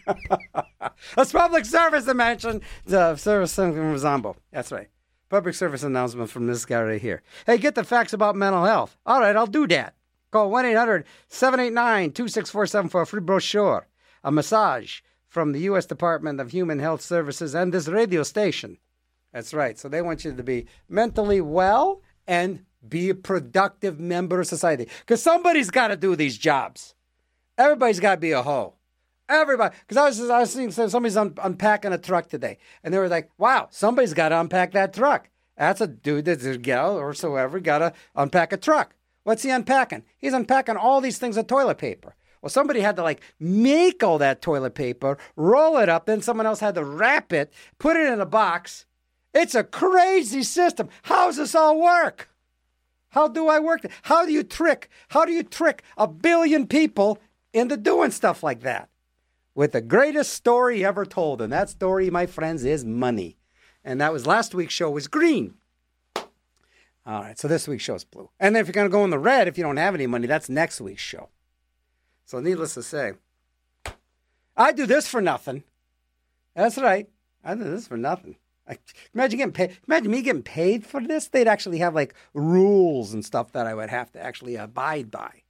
Speaker 1: That's public service dimension. The service from Zombo. That's right. Public service announcement from this guy right here. Hey, get the facts about mental health. All right, I'll do that. Call 1 800 789 2647 for a free brochure, a massage from the U.S. Department of Human Health Services and this radio station. That's right. So they want you to be mentally well and be a productive member of society. Because somebody's got to do these jobs. Everybody's got to be a hoe. Everybody. Because I was, I was seeing somebody's un- unpacking a truck today. And they were like, wow, somebody's got to unpack that truck. That's a dude that's a gal or so ever got to unpack a truck. What's he unpacking? He's unpacking all these things of toilet paper. Well, somebody had to like make all that toilet paper, roll it up, then someone else had to wrap it, put it in a box. It's a crazy system. How does this all work? How do I work? How do you trick? How do you trick a billion people into doing stuff like that? With the greatest story ever told, and that story, my friends, is money. And that was last week's show was green. All right, so this week's show is blue. And then if you're going to go in the red, if you don't have any money, that's next week's show. So needless to say, I do this for nothing. That's right. I do this for nothing. I, imagine getting paid. Imagine me getting paid for this. They'd actually have like rules and stuff that I would have to actually abide by.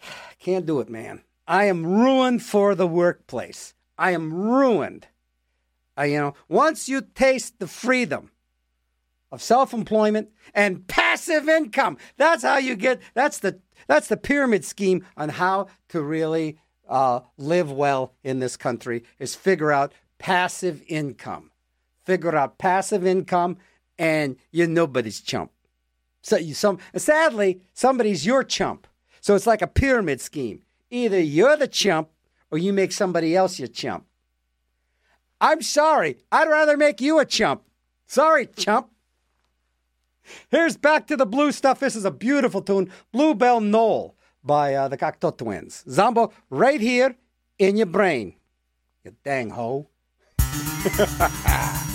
Speaker 1: [sighs] Can't do it, man. I am ruined for the workplace. I am ruined. I, you know, once you taste the freedom of self-employment and passive income, that's how you get. That's the that's the pyramid scheme on how to really uh, live well in this country. Is figure out passive income figure out passive income, and you're nobody's chump. So you some sadly, somebody's your chump. So it's like a pyramid scheme. Either you're the chump or you make somebody else your chump. I'm sorry. I'd rather make you a chump. Sorry, chump. Here's back to the blue stuff. This is a beautiful tune, Bluebell Knoll by uh, the Cocteau Twins. Zombo, right here in your brain. You dang hoe. [laughs]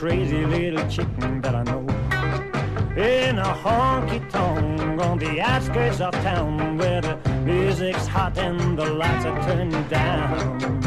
Speaker 11: crazy little chicken that I know. In a honky tonk on the outskirts of town where the music's hot and the lights are turned down.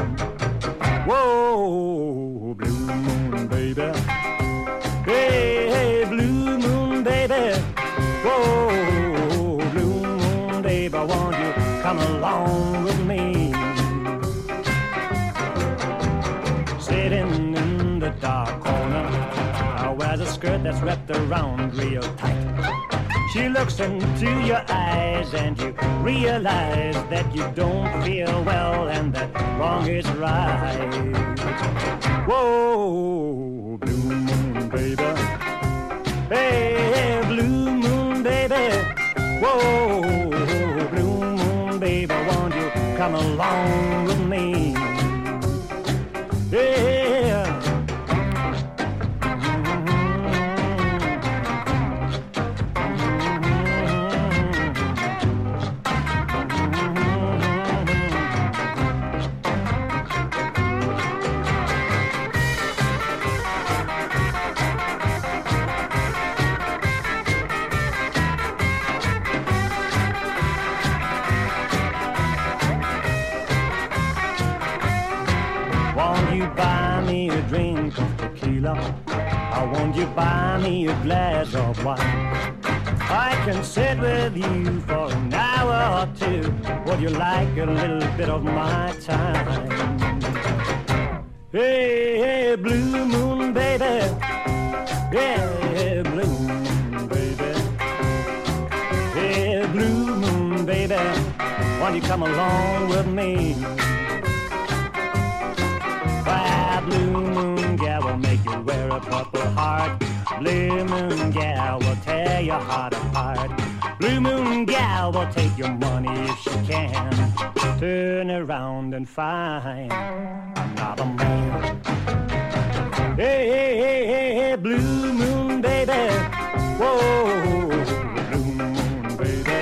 Speaker 11: around real tight. She looks into your eyes and you realize that you don't feel well and that wrong is right. Whoa. Blue Moon Gal will tear your heart apart. Blue Moon Gal will take your money if she can. Turn around and find another man. Hey, hey, hey, hey, hey, Blue Moon, baby. Whoa, Blue Moon, baby.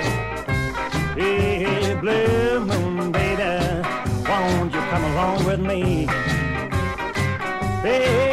Speaker 11: Hey, hey, Blue Moon, baby. Won't you come along with me? Hey, hey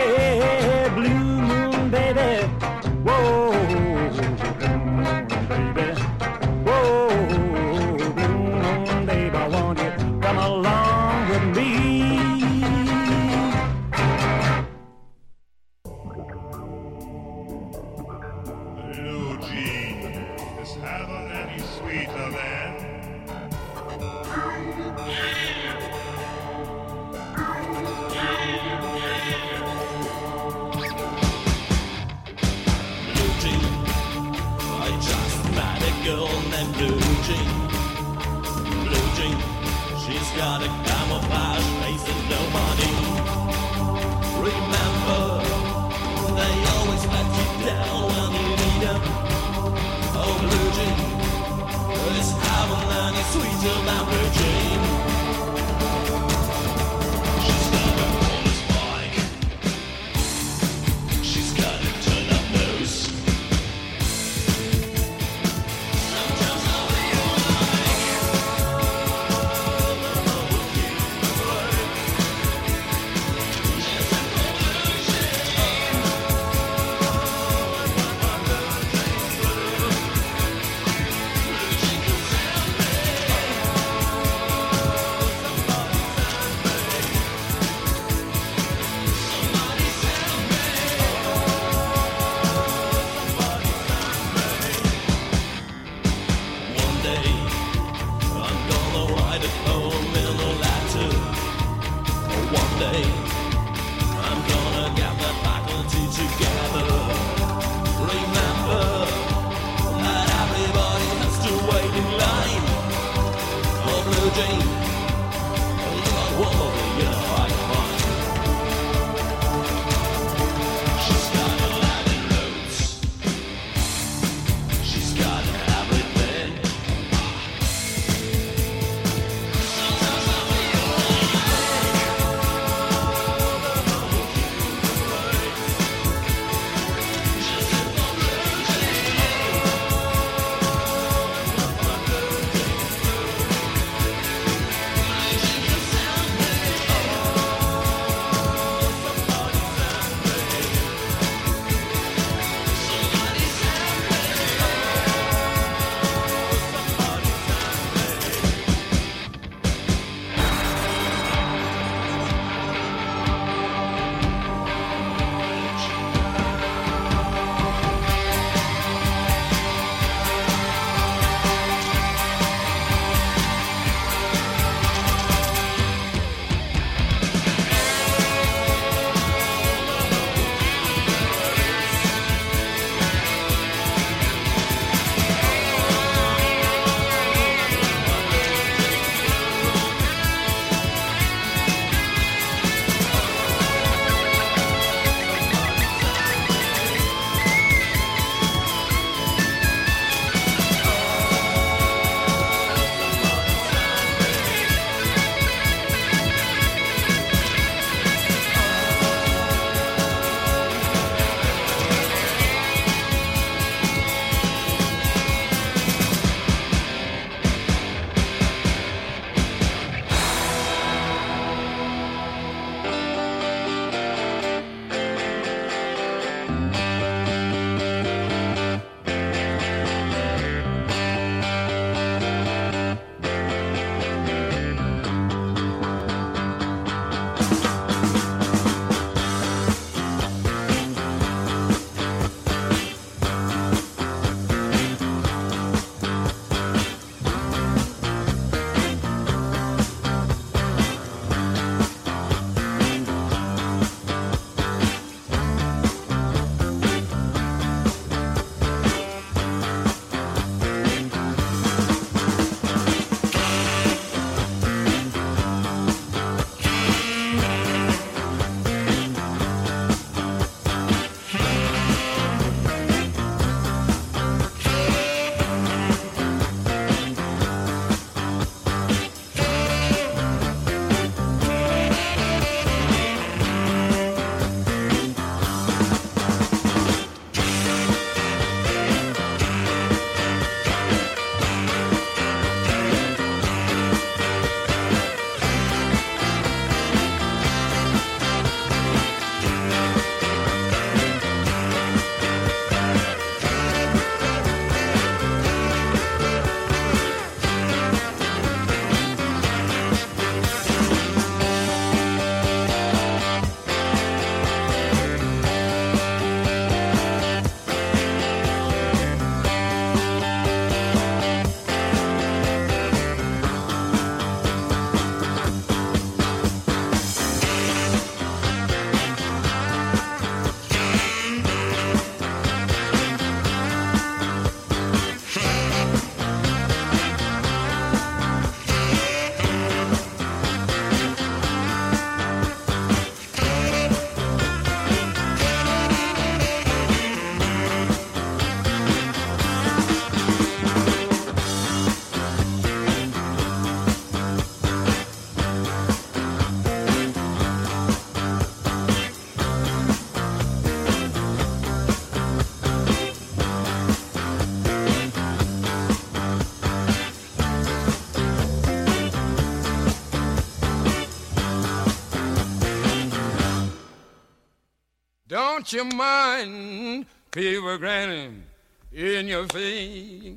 Speaker 9: Don't you mind people grinning in your face?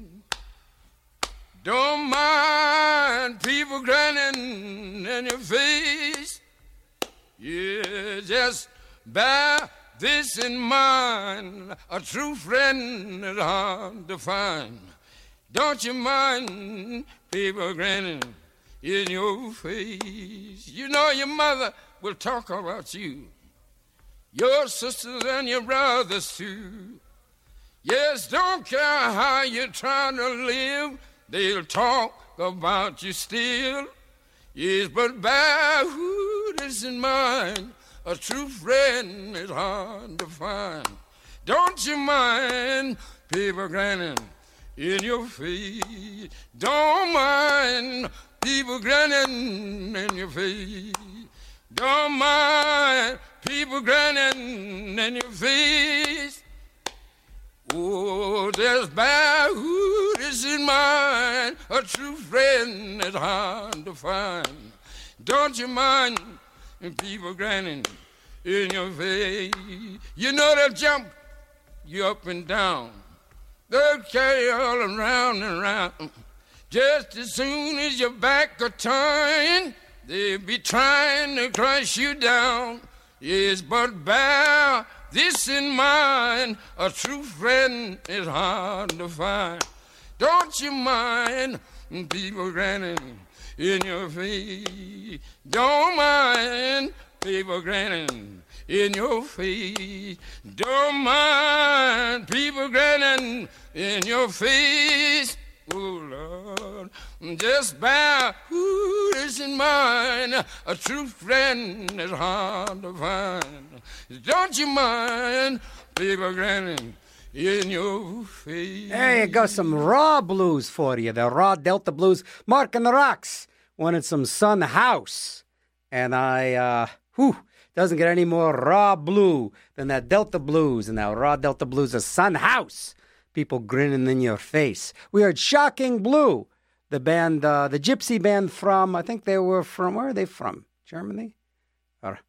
Speaker 9: Don't mind people grinning in your face. Yeah, just bear this in mind. A true friend is hard to find. Don't you mind people grinning in your face? You know your mother will talk about you, your sisters and your brothers too. Yes, don't care how you're trying to live, they'll talk about you still. Yes, but this in mind, a true friend is hard to find. Don't you mind people grinning in your face? Don't mind people grinning in your face. Don't mind people grinning in your face. Oh, there's bad is in mind. A true friend is hard to find. Don't you mind people grinning in your face? You know they'll jump you up and down. They'll carry you all around and around. Just as soon as your back are turned, they'll be trying to crush you down. Yes, but bear this in mind, a true friend is hard to find. Don't you mind people grinning in your face? Don't mind people grinning in your face. Don't mind people grinning in your face. Oh Lord, just bear who is in mind. A true friend is hard to find. Don't you mind people grinning?
Speaker 1: There you go, some raw blues for you. The raw Delta blues. Mark and the Rocks wanted some Sun House. And I, uh, whew, doesn't get any more raw blue than that Delta blues. And that raw Delta blues is Sun House. People grinning in your face. We heard Shocking Blue, the band, uh, the gypsy band from, I think they were from, where are they from? Germany? Or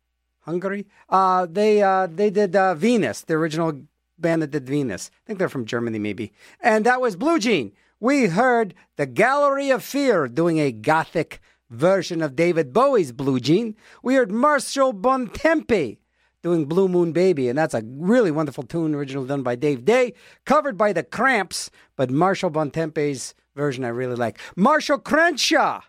Speaker 1: Hungary? Uh, they, uh, they did uh, Venus, the original band that did Venus. I think they're from Germany, maybe. And that was Blue Jean. We heard the Gallery of Fear doing a gothic version of David Bowie's Blue Jean. We heard Marshall Bontempi doing Blue Moon Baby, and that's a really wonderful tune, original done by Dave Day, covered by the Cramps, but Marshall Bontempi's version I really like. Marshall Crenshaw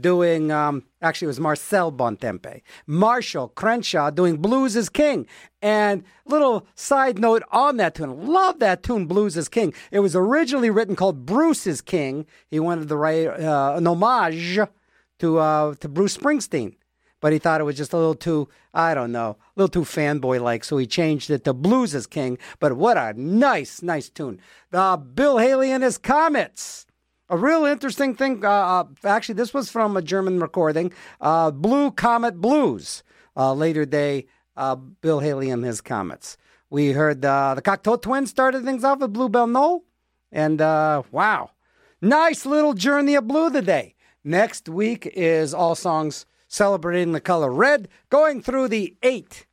Speaker 1: doing, um, actually, it was Marcel Bontempe. Marshall Crenshaw doing Blues is King. And little side note on that tune, love that tune, Blues is King. It was originally written called Bruce is King. He wanted to write uh, an homage to uh, to Bruce Springsteen, but he thought it was just a little too, I don't know, a little too fanboy like, so he changed it to Blues is King. But what a nice, nice tune. Uh, Bill Haley and his Comets. A real interesting thing. Uh, uh, actually, this was from a German recording. Uh, Blue Comet Blues. Uh, later day, uh, Bill Haley and his Comets. We heard the Cocteau Twins started things off with Bluebell Knoll. And wow, nice little journey of blue today. Next week is all songs celebrating the color red, going through the eight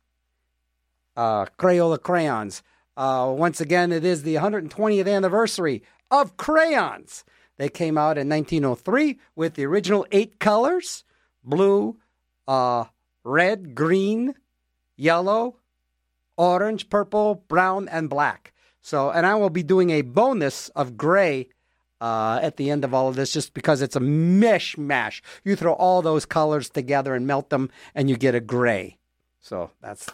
Speaker 1: uh, Crayola crayons. Uh, once again, it is the 120th anniversary of crayons. They came out in 1903 with the original eight colors blue, uh, red, green, yellow, orange, purple, brown, and black. So, and I will be doing a bonus of gray uh, at the end of all of this just because it's a mishmash. You throw all those colors together and melt them, and you get a gray. So, that's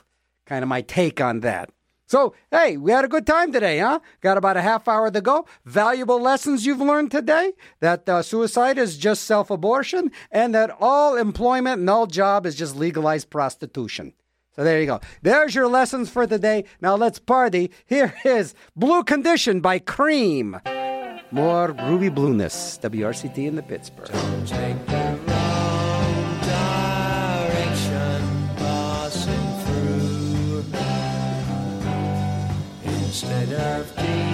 Speaker 1: kind of my take on that. So, hey, we had a good time today, huh? Got about a half hour to go. Valuable lessons you've learned today that uh, suicide is just self abortion and that all employment and all job is just legalized prostitution. So, there you go. There's your lessons for today. Now, let's party. Here is Blue Condition by Cream. More Ruby Blueness, WRCT in the Pittsburgh.
Speaker 12: Instead of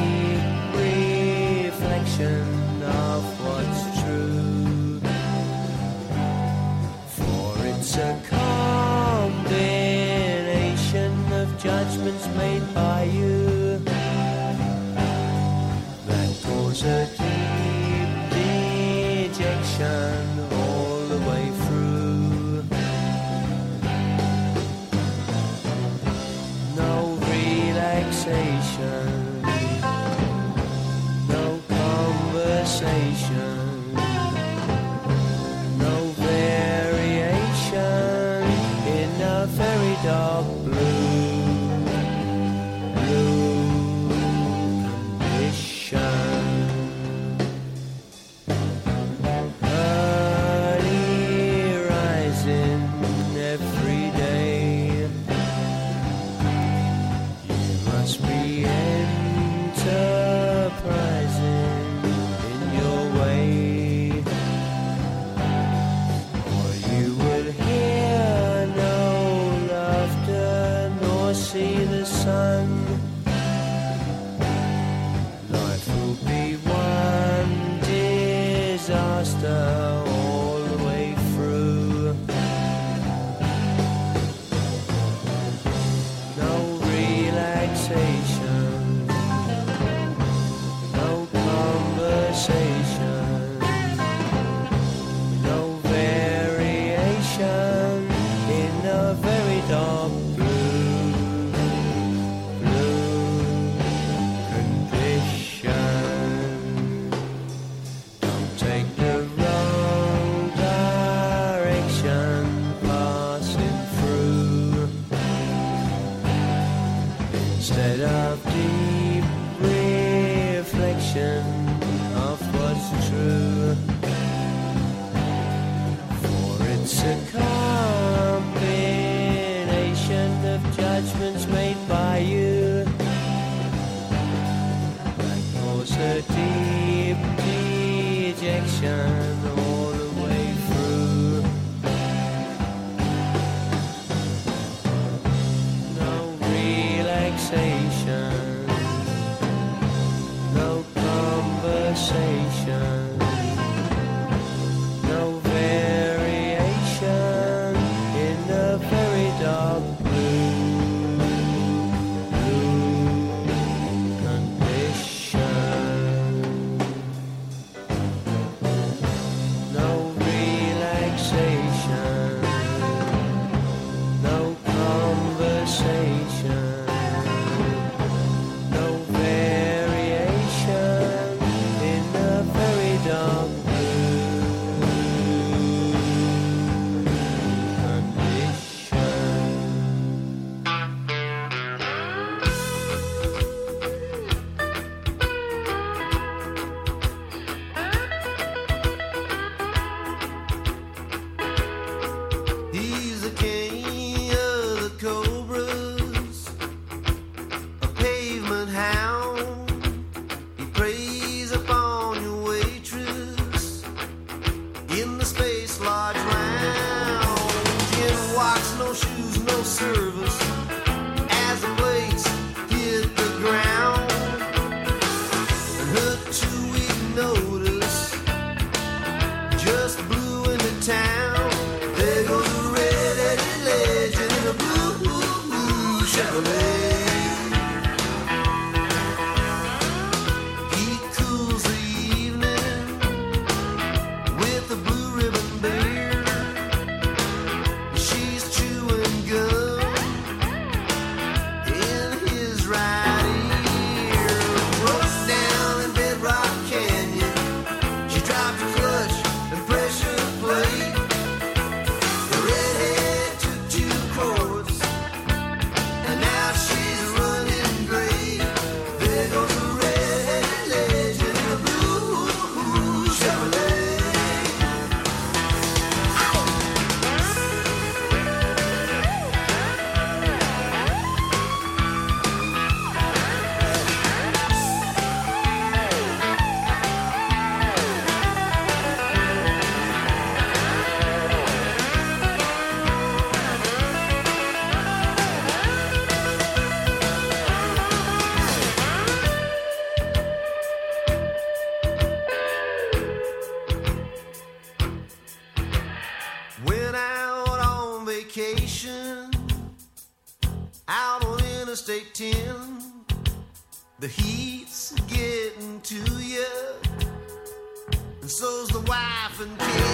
Speaker 13: The
Speaker 14: heat's getting to you, and so's the wife and kids.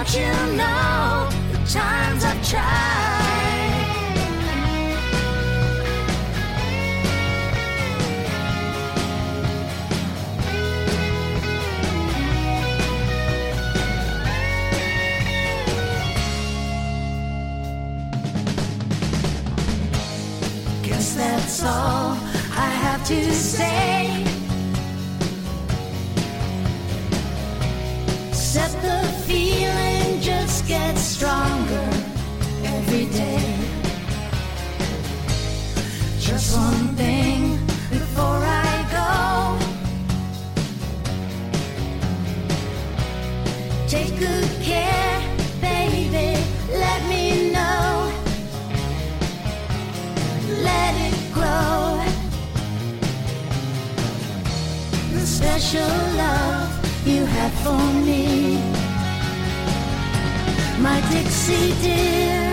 Speaker 14: Don't you know the times I've tried? Guess that's all I have to say. Except the feeling just gets stronger every day. Just one thing before I go. Take good care, baby. Let me know. Let it grow. The special love you have for me, my Dixie dear.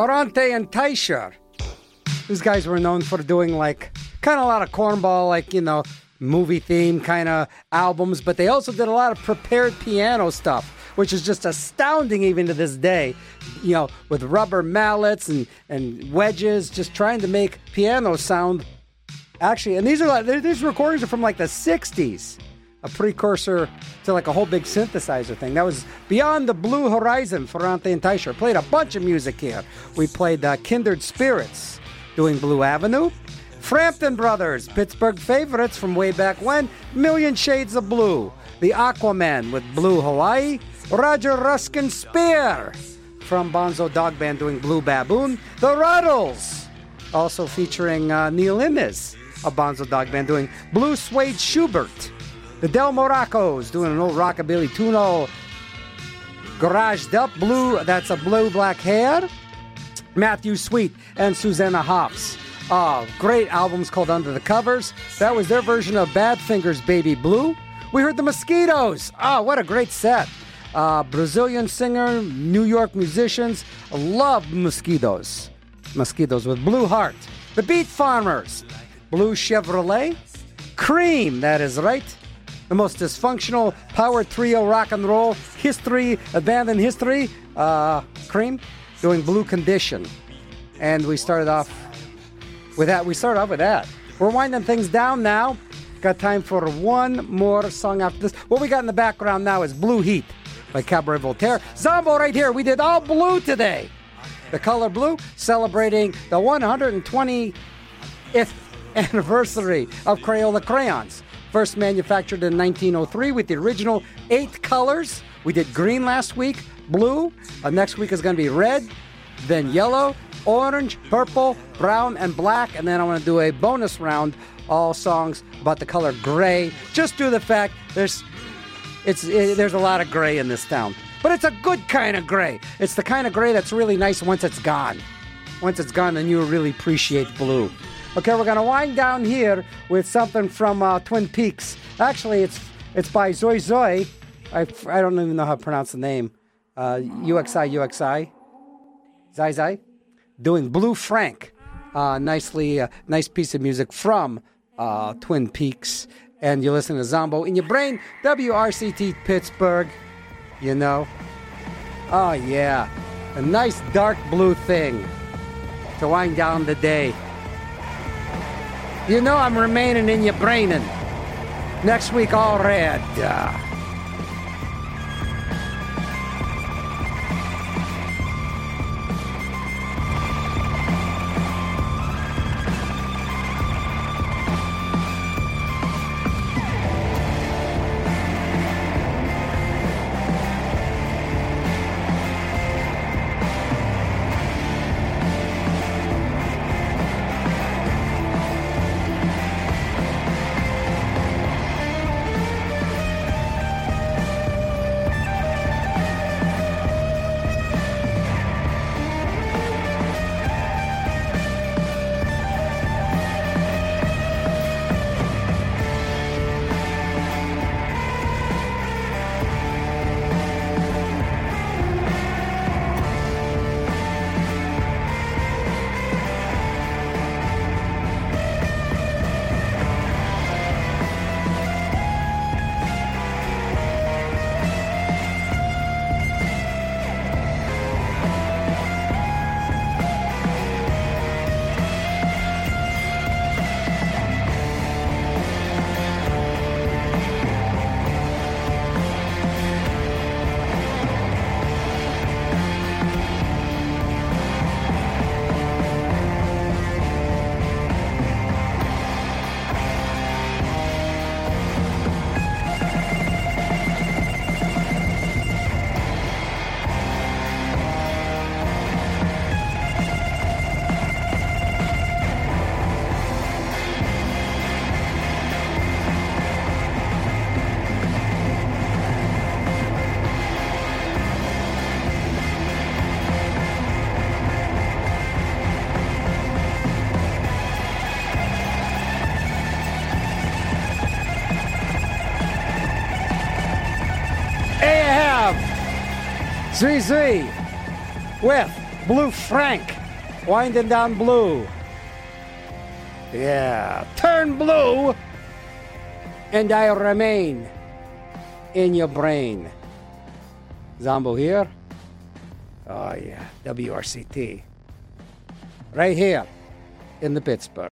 Speaker 1: Ferrante and Teicher. These guys were known for doing like kind of a lot of cornball, like, you know, movie theme kind of albums, but they also did a lot of prepared piano stuff, which is just astounding even to this day. You know, with rubber mallets and, and wedges, just trying to make piano sound actually. And these are like, these recordings are from like the 60s a precursor to like a whole big synthesizer thing. That was Beyond the Blue Horizon, Ferrante and Teicher. Played a bunch of music here. We played uh, Kindred Spirits doing Blue Avenue. Frampton Brothers, Pittsburgh favorites from way back when, Million Shades of Blue. The Aquaman with Blue Hawaii. Roger Ruskin Spear from Bonzo Dog Band doing Blue Baboon. The Rutles, also featuring uh, Neil Innes of Bonzo Dog Band doing Blue Suede Schubert. The Del Morocco's doing an old rockabilly tuno. Garaged Up Blue, that's a blue black hair. Matthew Sweet and Susanna Hoffs. Uh, great albums called Under the Covers. That was their version of Badfinger's Baby Blue. We heard the Mosquitos. Oh, what a great set. Uh, Brazilian singer, New York musicians. Love Mosquitos. Mosquitos with Blue Heart. The Beat Farmers. Blue Chevrolet. Cream, that is right. The most dysfunctional power trio rock and roll history, a band in history. Uh, Cream doing Blue Condition. And we started off with that. We started off with that. We're winding things down now. Got time for one more song after this. What we got in the background now is Blue Heat by Cabaret Voltaire. Zombo right here. We did all blue today. The color blue celebrating the 120th anniversary of Crayola crayons. First manufactured in 1903 with the original eight colors. We did green last week, blue. Uh, next week is going to be red, then yellow, orange, purple, brown, and black. And then I want to do a bonus round, all songs about the color gray, just due to the fact there's it's it, there's a lot of gray in this town, but it's a good kind of gray. It's the kind of gray that's really nice once it's gone. Once it's gone, then you really appreciate blue. Okay, we're gonna wind down here with something from uh, Twin Peaks. Actually, it's it's by Zoe Zoe. I, I don't even know how to pronounce the name. Uh, UXI UXI. Zai Zai. Doing Blue Frank. Uh, nicely, uh, nice piece of music from uh, Twin Peaks. And you're listening to Zombo in your brain, WRCT Pittsburgh. You know? Oh, yeah. A nice dark blue thing to wind down the day. You know I'm remaining in your brainin'. Next week, all red. Uh, ZZ with Blue Frank, winding down blue. Yeah, turn blue, and I remain in your brain. Zombo here. Oh, yeah, WRCT. Right here in the Pittsburgh.